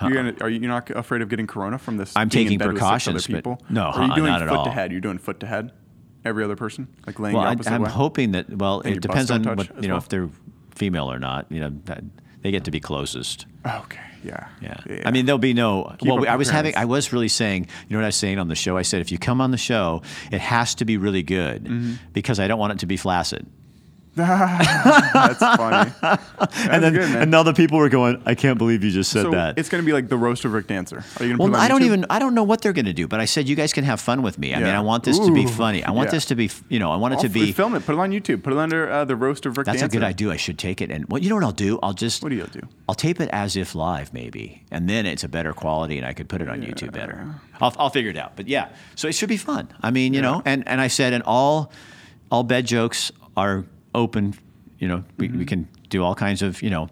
You're gonna, are you not afraid of getting corona from this? I'm taking bed with six precautions, but- people? no, are you uh-uh, doing not at foot all. to head? You're doing foot to head. Every other person, like laying well, I, way. hoping that. Well, And it depends on what you know well? if they're female or not. You know, that, they get to be closest. Okay. Yeah. Yeah. I mean, there'll be no. Keep well, I was having. I was really saying. You know what I was saying on the show? I said if you come on the show, it has to be really good Mm-hmm. because I don't want it to be flaccid. that's funny. That's and then good, and the people were going, I can't believe you just said so that. it's gonna be like the roast of Rick Dancer. Are you gonna? well, put I don't YouTube? even. I don't know what they're going to do, but I said you guys can have fun with me. I mean, I want this to be funny. I want yeah. this to be. You know, I want it I'll to be. film it. Put it on YouTube. Put it under uh, the roast of Rick That's Dancer. a good idea. I should take it and. Well, you know what I'll do? I'll just. What do you do? I'll tape it as if live, maybe, and then it's a better quality, and I could put it on YouTube better. I'll, I'll figure it out. But yeah, so it should be fun. I mean, you know, and and I said, and all, all bed jokes are open. You know, we, Mm-hmm. we can do all kinds of. You know,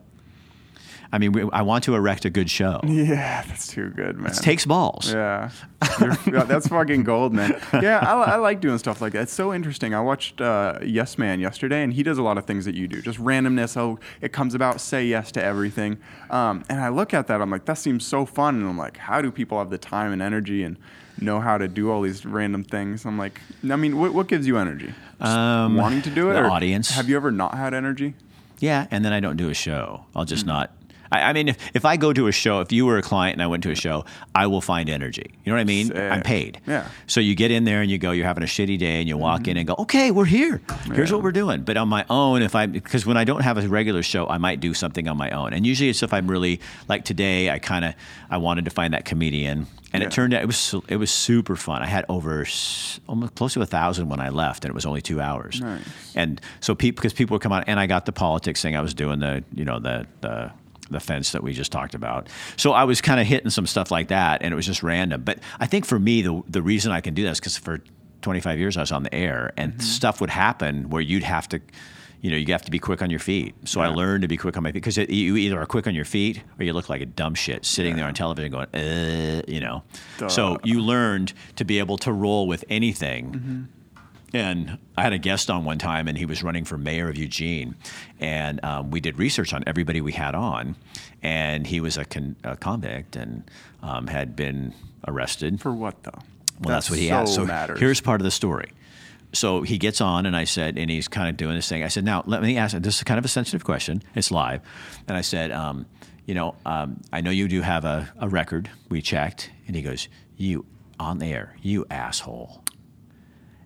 I mean, we, I want to erect a good show. Yeah, that's too good, man. It takes balls. Yeah. That's fucking gold, man. Yeah, I, I like doing stuff like that. It's so interesting. I watched uh, Yes Man yesterday, and he does a lot of things that you do. Just randomness. Oh, it comes about. Say yes to everything. Um, and I look at that. I'm like, that seems so fun. And I'm like, how do people have the time and energy and know how to do all these random things? I'm like, I mean, what, what gives you energy? Um, wanting to do it, the or audience. Have you ever not had energy? Yeah, and then I don't do a show. I'll just not. I, I mean, if, if I go to a show, if you were a client and I went to a show, I will find energy. You know what I mean? Sick. I'm paid. Yeah. So you get in there and you go, you're having a shitty day, and you walk mm-hmm. in and go, okay, we're here. Here's what we're doing. But on my own, if I because when I don't have a regular show, I might do something on my own. And usually it's if I'm really like today, I kind of I wanted to find that comedian. And Yeah. it turned out it was it was super fun. I had over almost close to a thousand when I left, and it was only two hours. Nice. And so people, because people would come out, and I got the politics thing. I was doing the, you know, the the the fence that we just talked about. So I was kind of hitting some stuff like that, and it was just random. But I think for me, the the reason I can do this because for 25 years I was on the air, and stuff would happen where you'd have to. You know, you have to be quick on your feet. So I learned to be quick on my feet because you either are quick on your feet or you look like a dumb shit sitting there on television going, uh, you know. So you learned to be able to roll with anything. And I had a guest on one time, and he was running for mayor of Eugene. And um, we did research on everybody we had on. And he was a, con- a convict and um, had been arrested. For what though? Well, that's what he so asked. So matters. here's part of the story. So he gets on, and I said, and he's kind of doing this thing. I said, now let me ask. This is kind of a sensitive question. It's live, and I said, um, you know, um, I know you do have a, a record. We checked, and he goes, you on the air, you asshole.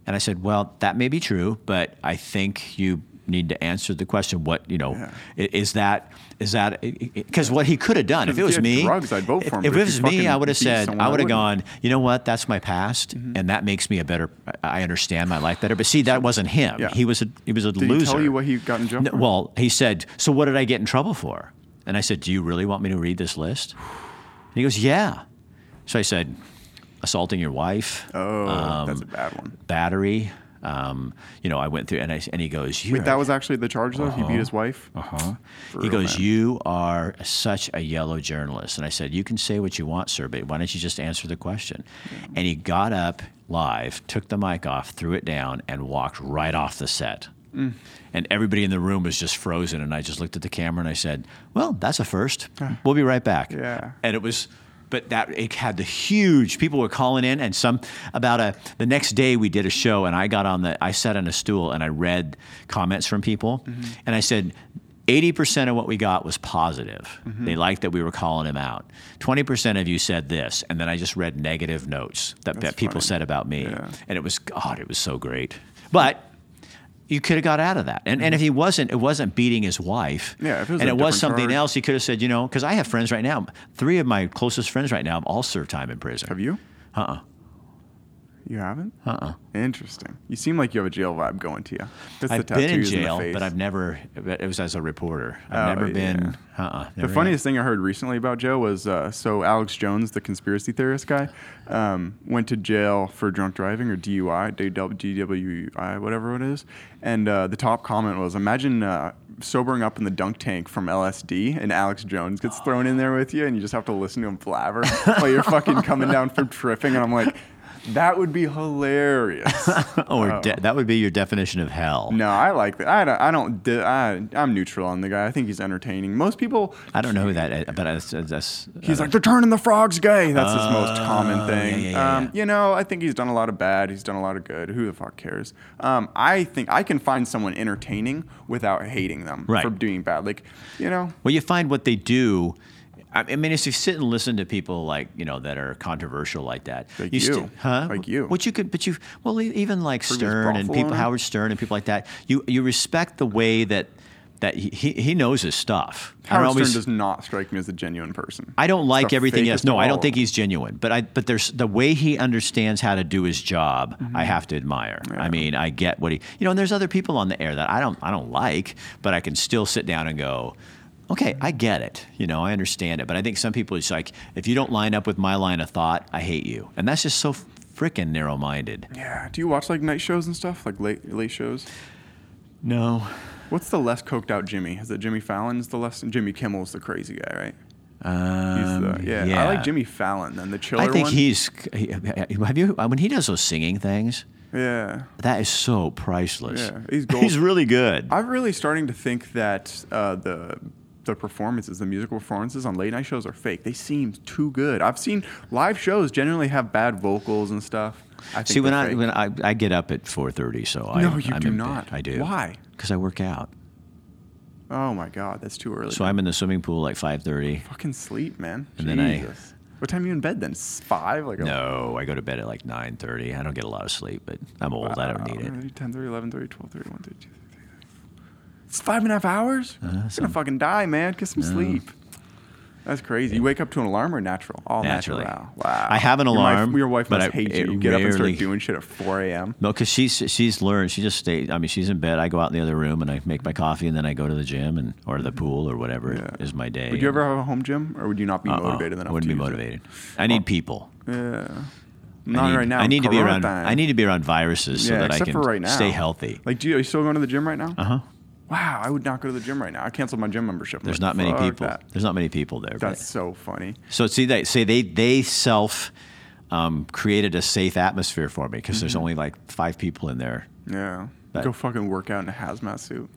And I said, well, that may be true, but I think you need to answer the question. What you know Yeah. is that? Is that because what he could have done if it was me? drugs, I'd vote if, for him, If but it was me, I would have said, I would have gone. You know what? That's my past, mm-hmm. and that makes me a better. I understand my life better. But see, that wasn't him. Yeah. He was a he was a Did loser. he tell you what he got in jail No, well, he said. So what did I get in trouble for? And I said, Do you really want me to read this list? And he goes, Yeah. So I said, assaulting your wife, Oh, that's a bad one. battery. Um, you know, I went through, and I, and he goes, "You Wait, that was actually the charge though. He beat his wife. Uh huh. He goes, man. "You are such a yellow journalist." And I said, "You can say what you want, sir, but why don't you just answer the question?" And he got up live, took the mic off, threw it down, and walked right off the set. Mm. And everybody in the room was just frozen. And I just looked at the camera and I said, "Well, that's a first. We'll be right back." Yeah. And it was. But that it had the huge people were calling in, and some about a the next day we did a show, and I got on the I sat on a stool and I read comments from people, Mm-hmm. and I said, 80% of what we got was positive. Mm-hmm. They liked that we were calling him out. 20% of you said this, and then I just read negative notes that, that people said about me. Yeah. And it was, God, it was so great. But you could have got out of that. And, and if he wasn't, it wasn't beating his wife. Mm-hmm. Yeah, if it was and it was something charge. else, he could have said, you know, because I have friends right now. Three of my closest friends right now have all served time in prison. Have you? Uh uh You haven't? Uh uh Interesting. You seem like you have a jail vibe going to you. The I've been in jail, face. but I've never, it was as a reporter. I've Oh, never been, yeah. uh uh The funniest thing I heard recently about Joe was uh, so Alex Jones, the conspiracy theorist guy, um, went to jail for drunk driving or DUI, DWI, whatever it is. And uh, the top comment was, "Imagine uh, sobering up in the dunk tank from LSD, and Alex Jones gets thrown in there with you, and you just have to listen to him blabber while you're fucking coming down from tripping." And I'm like, that would be hilarious. or de- that would be your definition of hell. no, I like that. I don't. I don't. di- I, I'm neutral on the guy. I think he's entertaining. Most people I don't know who that is, but that's, that's He's like, they're turning the frogs gay. That's his most common Oh, thing. yeah, yeah, um, yeah. You know, I think he's done a lot of bad. He's done a lot of good. Who the fuck cares? Um, I think I can find someone entertaining without hating them Right. for doing bad. Like, you know, Well, you find what they do. I mean, if you sit and listen to people like you know that are controversial like that, Like sti- you. huh? Like you. What you could, but you, well, even like Previous Stern and people. Howard Stern and people like that. You you respect the way that that he he knows his stuff. Howard Stern does not strike me as a genuine person. I don't like everything. Fakest no, I don't think he's genuine. But I, but there's the way he understands how to do his job. Mm-hmm. I have to admire. I mean, I get what he, you know. And there's other people on the air that I don't, I don't like, but I can still sit down and go, okay, I get it. You know, I understand it. But I think some people it's like, if you don't line up with my line of thought, I hate you, and that's just so freaking narrow-minded. Yeah. Do you watch like night shows and stuff, like late late shows? No, What's the less coked out Jimmy? Is it Jimmy Fallon's the less? Jimmy Kimmel's the crazy guy, right? Um, the yeah. I like Jimmy Fallon. Then the chiller I think one. he's. Have you when he does those singing things? yeah. That is so priceless. Yeah, he's gold. he's really good. I'm really starting to think that uh, the the performances, the musical performances on late night shows are fake. They seem too good. I've seen live shows generally have bad vocals and stuff. I think See, when they're I when I, I get up at four thirty, so I No, you I'm do not. bed. I do. Why? Because I work out. oh my god, that's too early. So I'm in the swimming pool like five thirty. fucking sleep, man. And then I- What time are you in bed then? Five? Like No, I go to bed at like nine thirty. I don't get a lot of sleep, but I'm old. I don't need it. 10, 30, 11, 30, 12, 30, 1, 30, 2, 30, 30. It's five and a half hours? Uh, You're gonna fucking die, man. Get some sleep. That's crazy. You wake up to an alarm or natural? All Naturally. natural. Wow. I have an Your wife- alarm, Your wife but must I- hate you. You get up and start doing shit at 4 a.m. No, because she's she's learned. She just stays. I mean, she's in bed. I go out in the other room and I make my coffee, and then I go to the gym and or the pool or whatever Yeah. is my day. Would you ever have a home gym, or would you not be Uh-uh. motivated enough? I wouldn't be motivated. I need people. Yeah. Not need, right now. I need to be around. time. I need to be around viruses so yeah, that I can right stay healthy. Like, do you, are you still going to the gym right now? Uh huh. Wow, I would not go to the gym right now. I canceled my gym membership. I'm There's like, not many people. that. There's not many people there. but- That's so funny. So see, they say they they self um, created a safe atmosphere for me because there's Mm-hmm. only like five people in there. Yeah. But- Go fucking work out in a hazmat suit.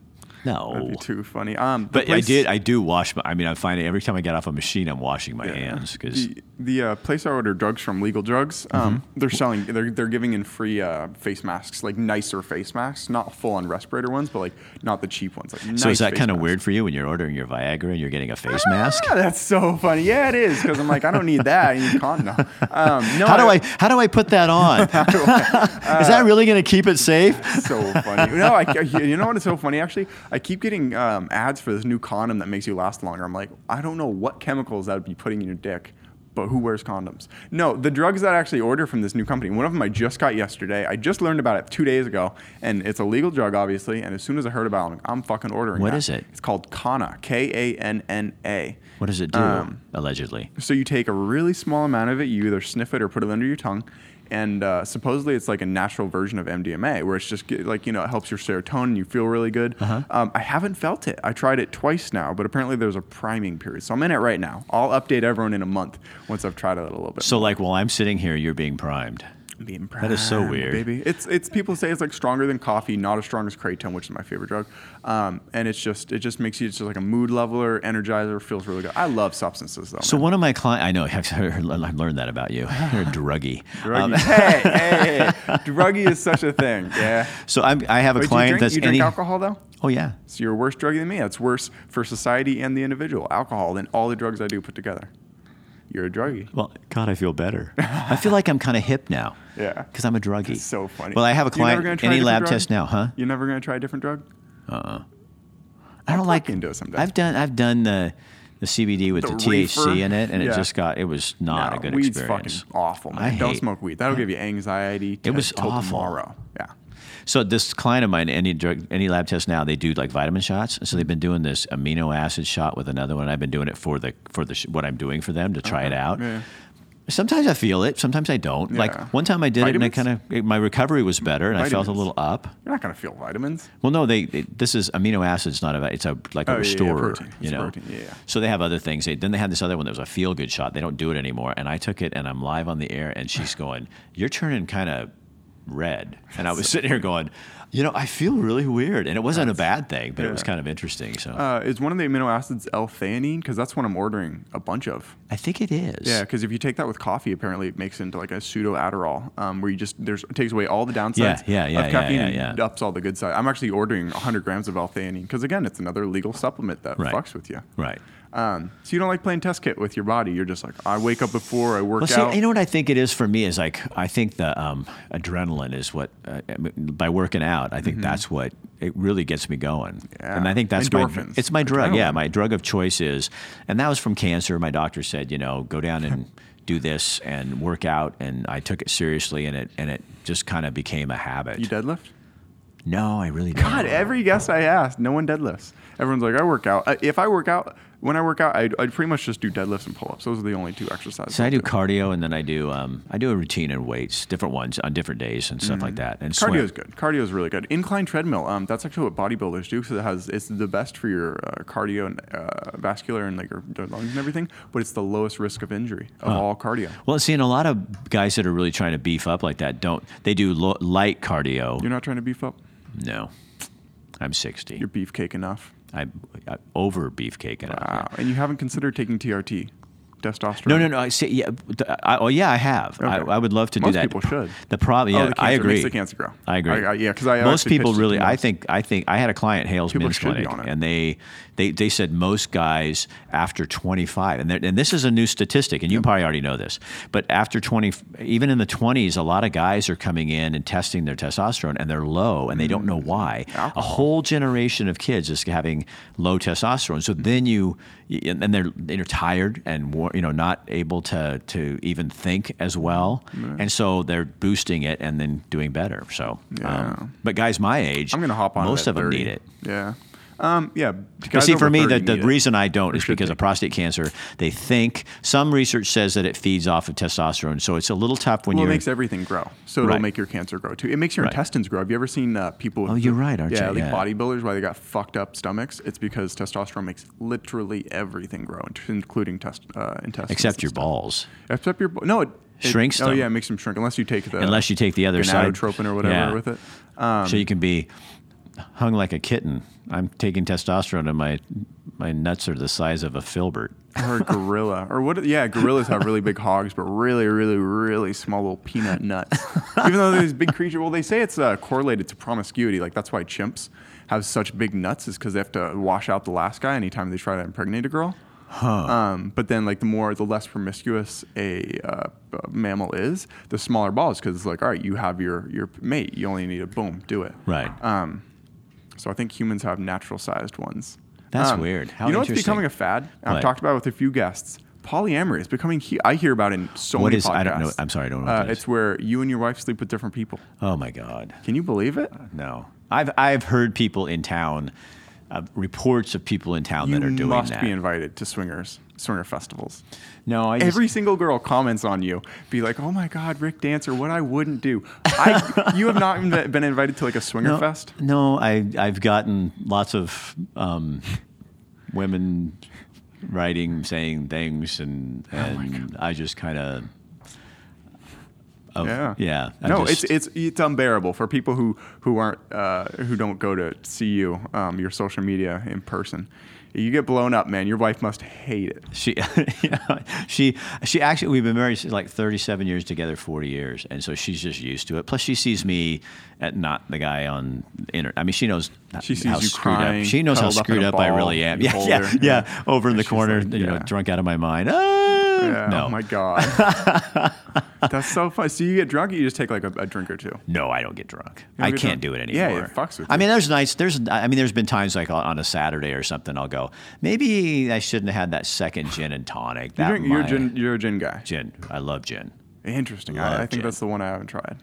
No, That'd be too funny. Um, but I did. I do wash. My, I mean, I'm finding every time I get off a machine, I'm washing my Yeah. hands because the, the uh, place I order drugs from, Legal Drugs, Mm-hmm. um, they're selling, they're, they're giving in free uh, face masks, like nicer face masks, not full on respirator ones, but like not the cheap ones. Like so nice is that kind of weird for you when you're ordering your Viagra and you're getting a face mask? Ah, that's so funny. Yeah, it is because I'm like, I don't need that. I need condom. Um, no, How do I how do I put that on? is that really going to keep it safe? so funny. No, I, you know what is so funny? Actually, I keep getting um, ads for this new condom that makes you last longer. I'm like, I don't know what chemicals that would be putting in your dick, but who wears condoms? No, the drugs that I actually order from this new company, one of them I just got yesterday. I just learned about it two days ago, and it's a legal drug, obviously. And as soon as I heard about it, I'm, like, I'm fucking ordering What that. is it? It's called Kanna, K A N N A. What does it do? Um, allegedly. So you take a really small amount of it, you either sniff it or put it under your tongue, and uh, supposedly it's like a natural version of MDMA, where it's just get, like you know it helps your serotonin, you feel really good. Uh-huh. Um, I haven't felt it. I tried it twice now, but apparently there's a priming period, so I'm in it right now. I'll update everyone in a month once I've tried it a little bit. So, like, while I'm sitting here, you're being primed. Being That is so weird. baby. It's it's people say it's like stronger than coffee, not as strong as kratom, which is my favorite drug. Um, and it's just it just makes you it's just like a mood leveler, energizer, feels really good. I love substances though. So man. one of my clients, I know, I've I've learned that about you. You're a druggie. Druggie. Um, hey, hey, hey, druggie is such a thing. Yeah. so I'm, I have a Wait, do you client drink, that's you drink any. alcohol though? Oh yeah. So you're a worse druggie than me. That's worse for society and the individual. Alcohol than all the drugs I do put together. You're a druggie. Well, God, I feel better. I feel like I'm kind of hip now. Yeah. Because I'm a druggie. It's so funny. Well, I have a You're never client. a Any different lab drug? test now, huh? You're never gonna try a different drug? Uh I don't like. fucking do it someday. I've done. I've done the the CBD with The the, THC in it, and it just got. It was not no, a good experience. weed's fucking awful, man. I Don't hate- smoke weed. That'll give you anxiety. It was awful. tomorrow. Yeah. So this client of mine, any drug, any lab test now, they do like vitamin shots. So they've been doing this amino acid shot with another one. I've been doing it for the for the what I'm doing for them to try it out. Yeah. Sometimes I feel it. Sometimes I don't. Yeah. Like one time I did it, and I kind of my recovery was better, and I felt a little up. You're not gonna feel vitamins. Well, no, they, they this is amino acids, not a. It's a like a Oh, yeah, yeah, restorer. protein. You It's know. protein, yeah, yeah. So they have other things. They, then they had this other one that was a feel good shot. They don't do it anymore. And I took it, and I'm live on the air, and she's going, "You're turning kind of red." And I was sitting here going, "You know, I feel really weird." And it wasn't a bad thing, but it was kind of interesting. So Uh, is one of the amino acids L-theanine? Because that's what I'm ordering a bunch of. I think it is. Yeah, because if you take that with coffee, apparently it makes it into like a pseudo Adderall, um, where you just there's it takes away all the downsides Yeah, yeah, yeah, of caffeine yeah, and yeah. ups all the good side. I'm actually ordering 100 grams of L-theanine because again, it's another legal supplement that Right. fucks with you. Right. Um, so you don't like playing test kit with your body. You're just like, I wake up before I work Well, see, out. you know what I think it is for me is like I think the um, adrenaline is what uh, by working out. I think that's what it really gets me going, Mm-hmm. Yeah. and I think that's Endorphins. my it's my drug. Yeah, my drug of choice is, and that was from cancer. My doctor said, you know, go down and do this and work out, and I took it seriously, and it and it just kind of became a habit. you deadlift? No, I really don't. God, every guest I asked, no one deadlifts. Everyone's like, I work out. Uh, If I work out, when I work out, I I pretty much just do deadlifts and pull-ups. Those are the only two exercises. so I I'll do cardio, and then I do um, I do a routine in weights, different ones on different days and stuff like that. And swim. Cardio is good. Cardio is really good. Incline treadmill. Um, that's actually what bodybuilders do because it has it's the best for your uh, cardio and uh, vascular and like your your lungs and everything. But it's the lowest risk of injury of all cardio. Well, see, and a lot of guys that are really trying to beef up like that don't. They do lo- light cardio. You're not trying to beef up. no, I'm 60. You're beefcake enough. I'm, i over beefcake. Wow. And you haven't considered taking TRT, testosterone. No, no, no. I see. Yeah, I, oh, yeah, I have. I, Okay. I would love to do that. Most people should. The problem, yeah, Oh, the I cancer agree. makes the cancer grow. I agree. I- I- yeah, 'cause I most people really. I think. I think I had a client, Hales People Men's Clinic, and they, they they said most guys after 25, and and this is a new statistic, and you probably already know this, but after 20, even in the 20s, a lot of guys are coming in and testing their testosterone, and they're low, and they don't know why. A Mm. Whole generation of kids is having low testosterone. So then you, and they're they're tired and you know not able to to even think as well, and so they're boosting it and then doing better. So, Yeah. um, but guys my age, I'm gonna hop on. Most of at them 30. need it. Yeah. Um, yeah. See, for me, the, the reason I don't is because be. of prostate cancer. They think some research says that it feeds off of testosterone, so it's a little tough when you Well, it you're. makes everything grow, so it'll make your cancer grow too. It makes your Right. intestines grow. Have you ever seen uh, people? With Oh, you're right, aren't yeah, you? like Yeah. bodybuilders, why they got fucked up stomachs? It's because testosterone makes literally everything grow, including test, uh, intestines. except your stuff. balls. Except your no, it, it Shrinks Oh yeah, it makes them shrink unless you take the Unless you take the other side. or whatever Yeah. with it. Um, so you can be hung like a kitten. I'm taking testosterone, and my my nuts are the size of a filbert. or a gorilla, or what? Yeah, gorillas have really big hogs, but really, really, really small little peanut nuts. Even though they're these big creatures, well, they say it's uh, correlated to promiscuity. Like that's why chimps have such big nuts, is because they have to wash out the last guy anytime they try to impregnate a girl. Um, but then, like the more, the less promiscuous a uh, uh, mammal is, the smaller balls. Because it's like, all right, you have your your mate. You only need a boom, do it. Right. Um, so I think humans have natural sized ones. That's Um, weird. How you know what's becoming a fad? I've What? talked about it with a few guests. polyamory is becoming. He- I hear about it in so What many is? podcasts. I don't know. I'm sorry, I don't know. Uh, it's where you and your wife sleep with different people. oh my god. Can you believe it? No, I've I've heard people in town, uh, reports of people in town You that are doing must that. Must be invited to swingers swinger festivals. no, I just, Every single girl comments on you, be like, "Oh my God, Rick Dancer, what I wouldn't do." I, you have not been invited to like a swinger no, fest. No, I I've gotten lots of um, women writing, saying things, and Oh and I just kind of. Yeah, yeah. I no, just- it's it's it's unbearable for people who who aren't uh, who don't go to see you, um, your social media in person. You get blown up, man. Your wife must hate it. She, yeah, she, she actually. We've been married like 37 years together, 40 years, and so she's just used to it. Plus, she sees me not the guy on the internet. I mean, she knows She sees how you screwed crying, up. She knows how cuddled up screwed up I really am. Yeah, yeah, yeah, yeah. Over in the corner, like, you know, drunk out of my mind. Ah, Yeah, no, Oh my god. That's so fun. So you get drunk, or you just take like a, a drink or two. No, I don't get drunk. don't I get can't drunk? do it anymore. Yeah, it fucks with I you. mean, there's nights. There's. I mean, there's been times like on a Saturday or something. I'll go. Maybe I shouldn't have had that second gin and tonic. You That drink, you're, a gin, you're a gin guy. gin. I love gin. Interesting. I, I think gin. that's the one I haven't tried.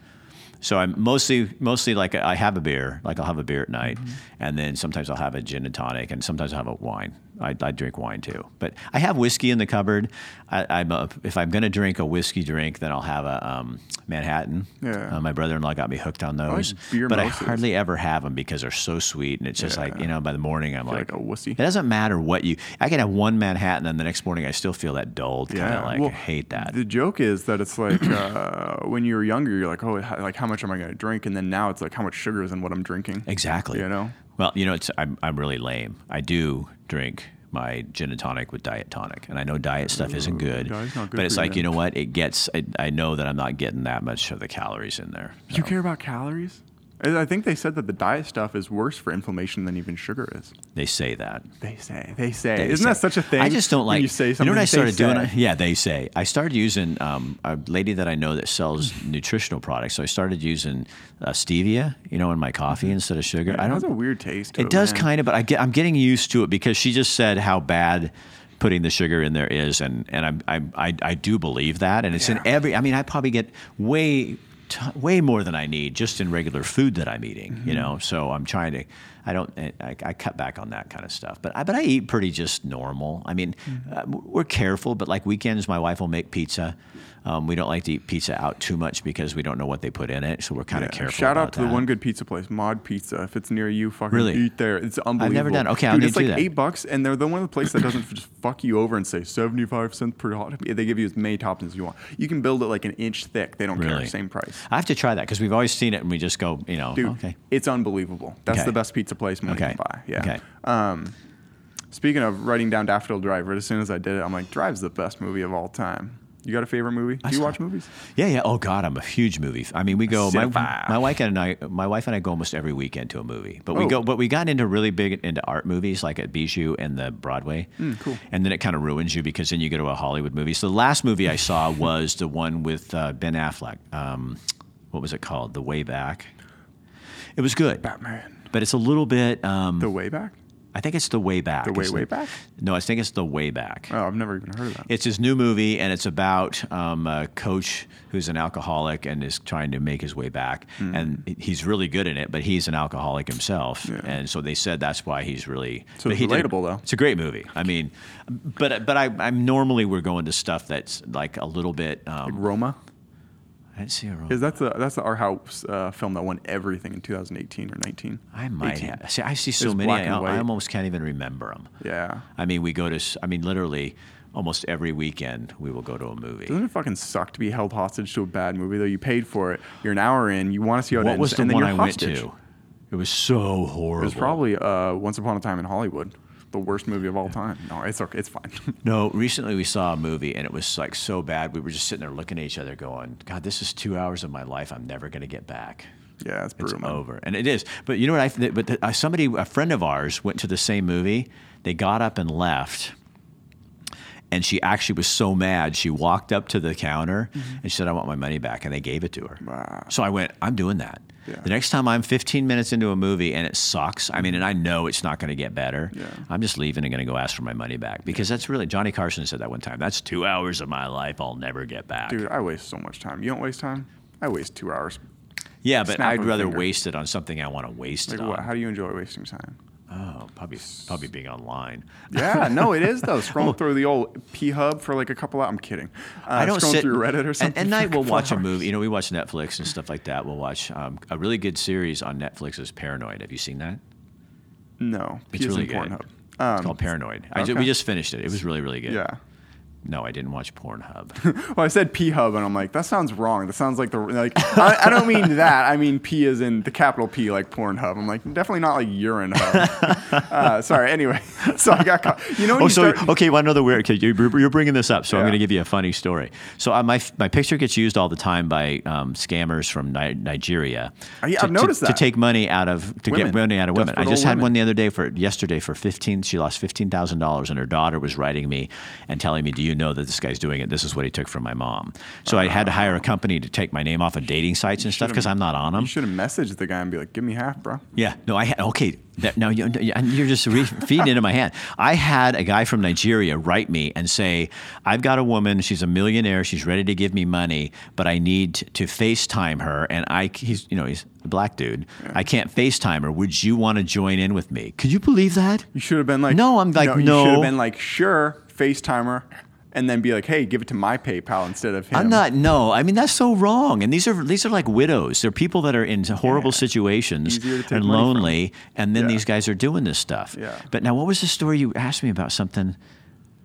So I'm mostly mostly like I have a beer, like I'll have a beer at night, Mm-hmm. and then sometimes I'll have a gin and tonic, and sometimes I'll have a wine. I, I drink wine too, but I have whiskey in the cupboard. I, I'm a, if I'm going to drink a whiskey drink, then I'll have a um, Manhattan. Yeah. Uh, my brother-in-law got me hooked on those, beer but I hardly ever have them because they're so sweet, and it's just Yeah. like you know by the morning I'm like. like a wussy. It doesn't matter what you. I can have one Manhattan, and the next morning I still feel that dulled kind of like well, I hate that. The joke is that it's like uh, when you were younger, you're like, oh, like how much am I going to drink? And then now it's like how much sugar is in what I'm drinking. Exactly. You know? Well, you know, it's I'm I'm really lame. I do drink my gin and tonic with diet tonic, and I know diet stuff isn't good, good but it's like you know what? It gets. I, I know that I'm not getting that much of the calories in there. Do you care about calories? I I think they said that the diet stuff is worse for inflammation than even sugar is. They say that. They say. They say. They Isn't say- that such a thing? I just don't like. You say something. You know what I started doing? Yeah, they say. I started using um, a lady that I know that sells nutritional products. So I started using uh, stevia, you know, in my coffee instead of sugar. It I has don't. a weird taste. It, It does kind of, but I get, I'm getting used to it because she just said how bad putting the sugar in there is, and and I'm, I'm, I I do believe that, and it's in every. I mean, I probably get way t- way more than I need just in regular food that I'm eating. Mm-hmm. You know, so I'm trying to. I don't. I, I cut back on that kind of stuff, but I, but I eat pretty just normal. I mean, Mm-hmm. uh, we're careful, but like weekends, my wife will make pizza. Um, we don't like to eat pizza out too much because we don't know what they put in it, so we're kind of Yeah. careful. Shout out to that. the one good pizza place, Mod Pizza. If it's near you, fucking Really? eat there. It's unbelievable. I've never done it. Okay, I'll Dude, it's to like do that. eight bucks, and they're the one of the place that doesn't just fuck you over and say seventy five cents per hot. They give you as many toppings as you want. You can build it like an inch thick. They don't care. Same price. I have to try that because we've always seen it and we just go, you know, Dude, okay. it's unbelievable. That's Okay. the best pizza place money Okay. can buy. Yeah. Okay. Um, speaking of writing down Daffodil Drive, as soon as I did it, I'm like, Drive's the best movie of all time. You got a favorite movie? Do you saw- watch movies? Yeah, yeah. Oh God, I'm a huge movie. f- I mean, we go. My, my wife and I, my wife and I go almost every weekend to a movie. But we Oh. go, but we got into really big into art movies, like at Bijou and the Broadway. cool. And then it kind of ruins you because then you go to a Hollywood movie. So the last movie I saw was the one with uh, Ben Affleck. Um, what was it called? The Way Back. It was good, Batman. But it's a little bit. Um, The Way Back? I think it's the Way Back. The Way, It's Way Back? No, I think it's the Way Back. Oh, I've never even heard of that. It's his new movie, and it's about um, a coach who's an alcoholic and is trying to make his way back. And he's really good in it, but he's an alcoholic himself. Yeah. and so they said that's why he's really. So it's he did- relatable, though. It's a great movie. I mean, but but I, I'm normally we're going to stuff that's like a little bit. Um, Roma? I didn't see a Is that's the that's the art house uh, film that won everything in 2018 or 19? I might 18. have. See, I see so many. I, I almost can't even remember them. Yeah. I mean, we go to. I mean, literally, almost every weekend we will go to a movie. Doesn't it fucking suck to be held hostage to a bad movie though? You paid for it. You're an hour in. You want to see how it What ends, was the and then one you're I hostage. went to? It was so horrible. It was probably uh, Once Upon a Time in Hollywood, the worst movie of all time. No, it's okay. It's fine. No, recently we saw a movie and it was like so bad. We were just sitting there looking at each other, going, "God, this is two hours of my life. I'm never going to get back. yeah, it's It's brutal. man. over." And it is. But you know what? I but the, uh, somebody, a friend of ours, went to the same movie. They got up and left, And she actually was so mad, she walked up to the counter and she said, I want my money back. And they gave it to her. Wow. So I went, I'm doing that. Yeah. The next time I'm 15 minutes into a movie and it sucks, I mean, and I know it's not going to get better, Yeah. I'm just leaving and going to go ask for my money back because that's really, Johnny Carson said that one time. That's two hours of my life I'll never get back. Dude, I waste so much time. You don't waste time? I waste two hours. yeah, but snap I'd rather finger. waste it on something I want to waste Like it what? on. How do you enjoy wasting time? Oh, probably, probably being online. Yeah, no, it is though. Scrolling through the old P Hub for like a couple. Hours. I'm kidding. Uh, I don't scrolling sit through Reddit or something. And, for night we'll watch a movie. You know, we watch Netflix and stuff like that. We'll watch um, a really good series on Netflix is Paranoid. Have you seen that? No, It's is really good. Pornhub. It's Um, called Paranoid. I ju- we just finished it. It was really, really good. yeah. No, I didn't watch Pornhub. Well, I said P Hub, and I'm like, that sounds wrong. That sounds like the like. I, I don't mean that. I mean P is in the capital P, like Pornhub. I'm like, definitely not like urine hub. uh, sorry. Anyway, so I got caught. You know when oh, you so start, okay. Well, another weird. Okay, you're, you're bringing this up, so I'm going to give you a funny story. So uh, my my picture gets used all the time by um, scammers from Ni- Nigeria. Yeah, to, I've noticed to, that. to take money out of to Women. get money out of women. I just had women. one the other day for yesterday for 15. She lost fifteen thousand dollars, and her daughter was writing me and telling me, "Do you know that this guy's doing it? This is what he took from my mom." So I had to hire a company to take my name off of dating sites and stuff because I'm not on them. you should have messaged the guy and be like, give me half, bro. Yeah, no, I had, okay. That, now you, you're just re- feeding into my hand. I had a guy from Nigeria write me and say, "I've got a woman. She's a millionaire. She's ready to give me money, but I need to FaceTime her, and I he's you know he's a black dude. I can't FaceTime her. Would you want to join in with me? Could you believe that? You should have been like, No, I'm like, no You should have been like, sure, FaceTimer, and then be like, hey, give it to my PayPal instead of him. I'm not. No, I mean that's so wrong. And these are these are like widows. They're people that are in horrible situations to take and lonely, and then Yeah. these guys are doing this stuff. Yeah. But now, what was the story you asked me about? Something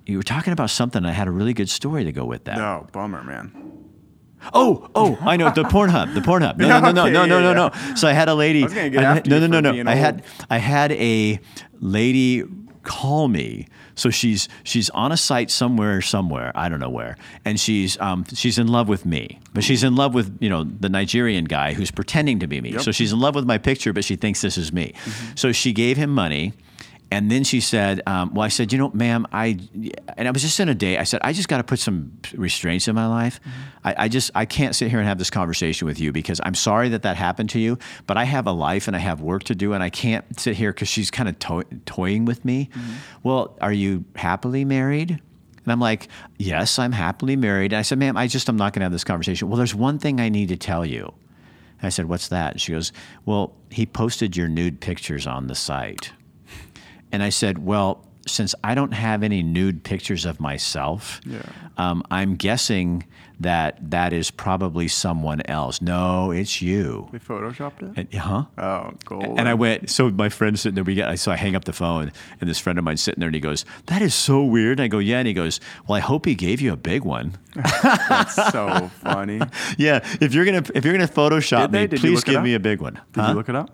you were talking about something. I had a really good story to go with that. No, bummer, man. Oh, oh, I know the Pornhub, the Pornhub. No, no, no, no, Okay, no, no, yeah, no, no. So I had a lady. I was gonna get I- after no, no, no, no. I had old. I had a lady call me. So she's she's on a site somewhere, somewhere I don't know where, and she's um, she's in love with me, but she's in love with you know the Nigerian guy who's pretending to be me. Yep. So she's in love with my picture, but she thinks this is me. So she gave him money. And then she said, um, "Well, I said, you know, ma'am, I," and I was just in a day. I said, "I just got to put some restraints in my life. I, I just, I can't sit here and have this conversation with you because I'm sorry that that happened to you, but I have a life and I have work to do, and I can't sit here because she's kind of toy- toying with me. Well, are you happily married?" And I'm like, "Yes, I'm happily married." And I said, "Ma'am, I just, I'm not going to have this conversation." Well, there's one thing I need to tell you. And I said, "What's that?" And she goes, "Well, he posted your nude pictures on the site." And I said, Well, since I don't have any nude pictures of myself, Yeah. um, I'm guessing that that is probably someone else. No, it's you. They photoshopped it? And, huh? oh, gold. And I went, so my friend sitting there, we got, so I hang up the phone, and this friend of mine sitting there, and he goes, That is so weird. And I go, Yeah. And he goes, Well, I hope he gave you a big one. That's so funny. Yeah. If you're gonna if you're gonna Photoshop me, please give me a big one. Did you look it up?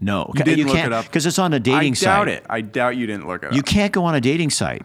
No, You didn't look can't it up? because it's on a dating I site. doubt it. I doubt you didn't look it up. You can't go on a dating site.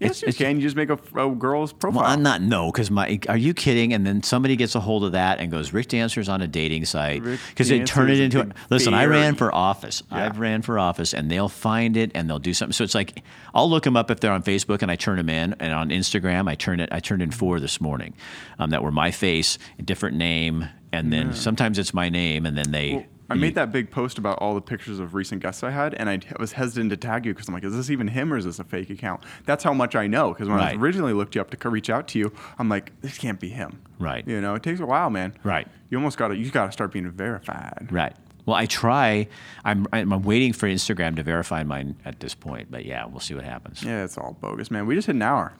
Yes, you can. You just make a, a girl's profile. Well, I'm not no, because my. Are you kidding? And then somebody gets a hold of that and goes, "Rick Dancer's on a dating site," because they turn it a into. big Listen, I ran for office. Yeah. I've ran for office, and they'll find it and they'll do something. So it's like I'll look them up if they're on Facebook, and I turn them in. And on Instagram, I turn it. I turned in four this morning, um, that were my face, a different name, and then sometimes it's my name, and then they. Well, I made that big post about all the pictures of recent guests I had, and I was hesitant to tag you because I'm like, is this even him or is this a fake account? That's how much I know. Because when I originally looked you up to reach out to you, I'm like, this can't be him. Right. You know, it takes a while, man. Right. You almost got to you got to start being verified. Right. Well, I try. I'm, I'm waiting for Instagram to verify mine at this point, but yeah, we'll see what happens. Yeah, it's all bogus, man. We just hit an hour.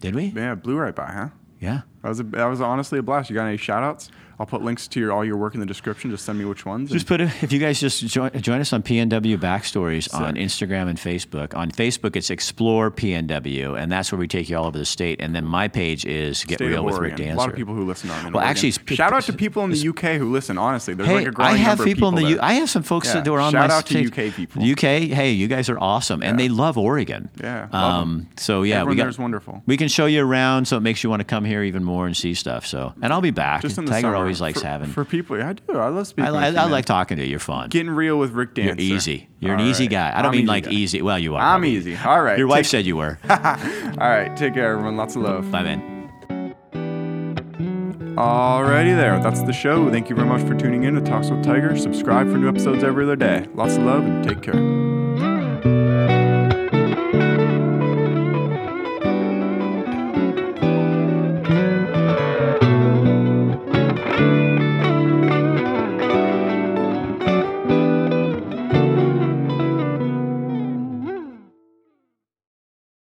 Did we? Yeah, blew right by, huh? Yeah. That was a, that was honestly a blast. You got any shout outs? I'll put links to your all your work in the description. Just send me which ones. Just put a, if you guys just join, join us on PNW Backstories on Instagram and Facebook. On Facebook, it's Explore PNW, and that's where we take you all over the state. And then my page is Get State Real with Rick. Dancer. A lot of people who listen in Well, Oregon. actually, shout out to people in the UK who listen. Honestly, there's Hey, like a growing I have number people of in the people U. I have some folks Yeah. that are on Shout my out to page. UK people. UK, hey, you guys are awesome, and Yeah. they love Oregon. Yeah, love. Um, so yeah, Everyone we got. there's wonderful. We can show you around, so it makes you want to come here even more. More and see stuff. So, and I'll be back. Just in the Tiger summer. always likes for, having. for people. I do. I love speaking. I, I, you, I like talking to you. You're fun. getting real with Rick You're easy. You're an All easy guy. I don't I'm mean like guy. easy. Well, you are. I'm probably. easy. All right. Your wife Take- said you were. All right. Take care, everyone. Lots of love. Bye, man. Alrighty there. That's the show. Thank you very much for tuning in to Talks with Tiger. Subscribe for new episodes every other day. Lots of love and take care.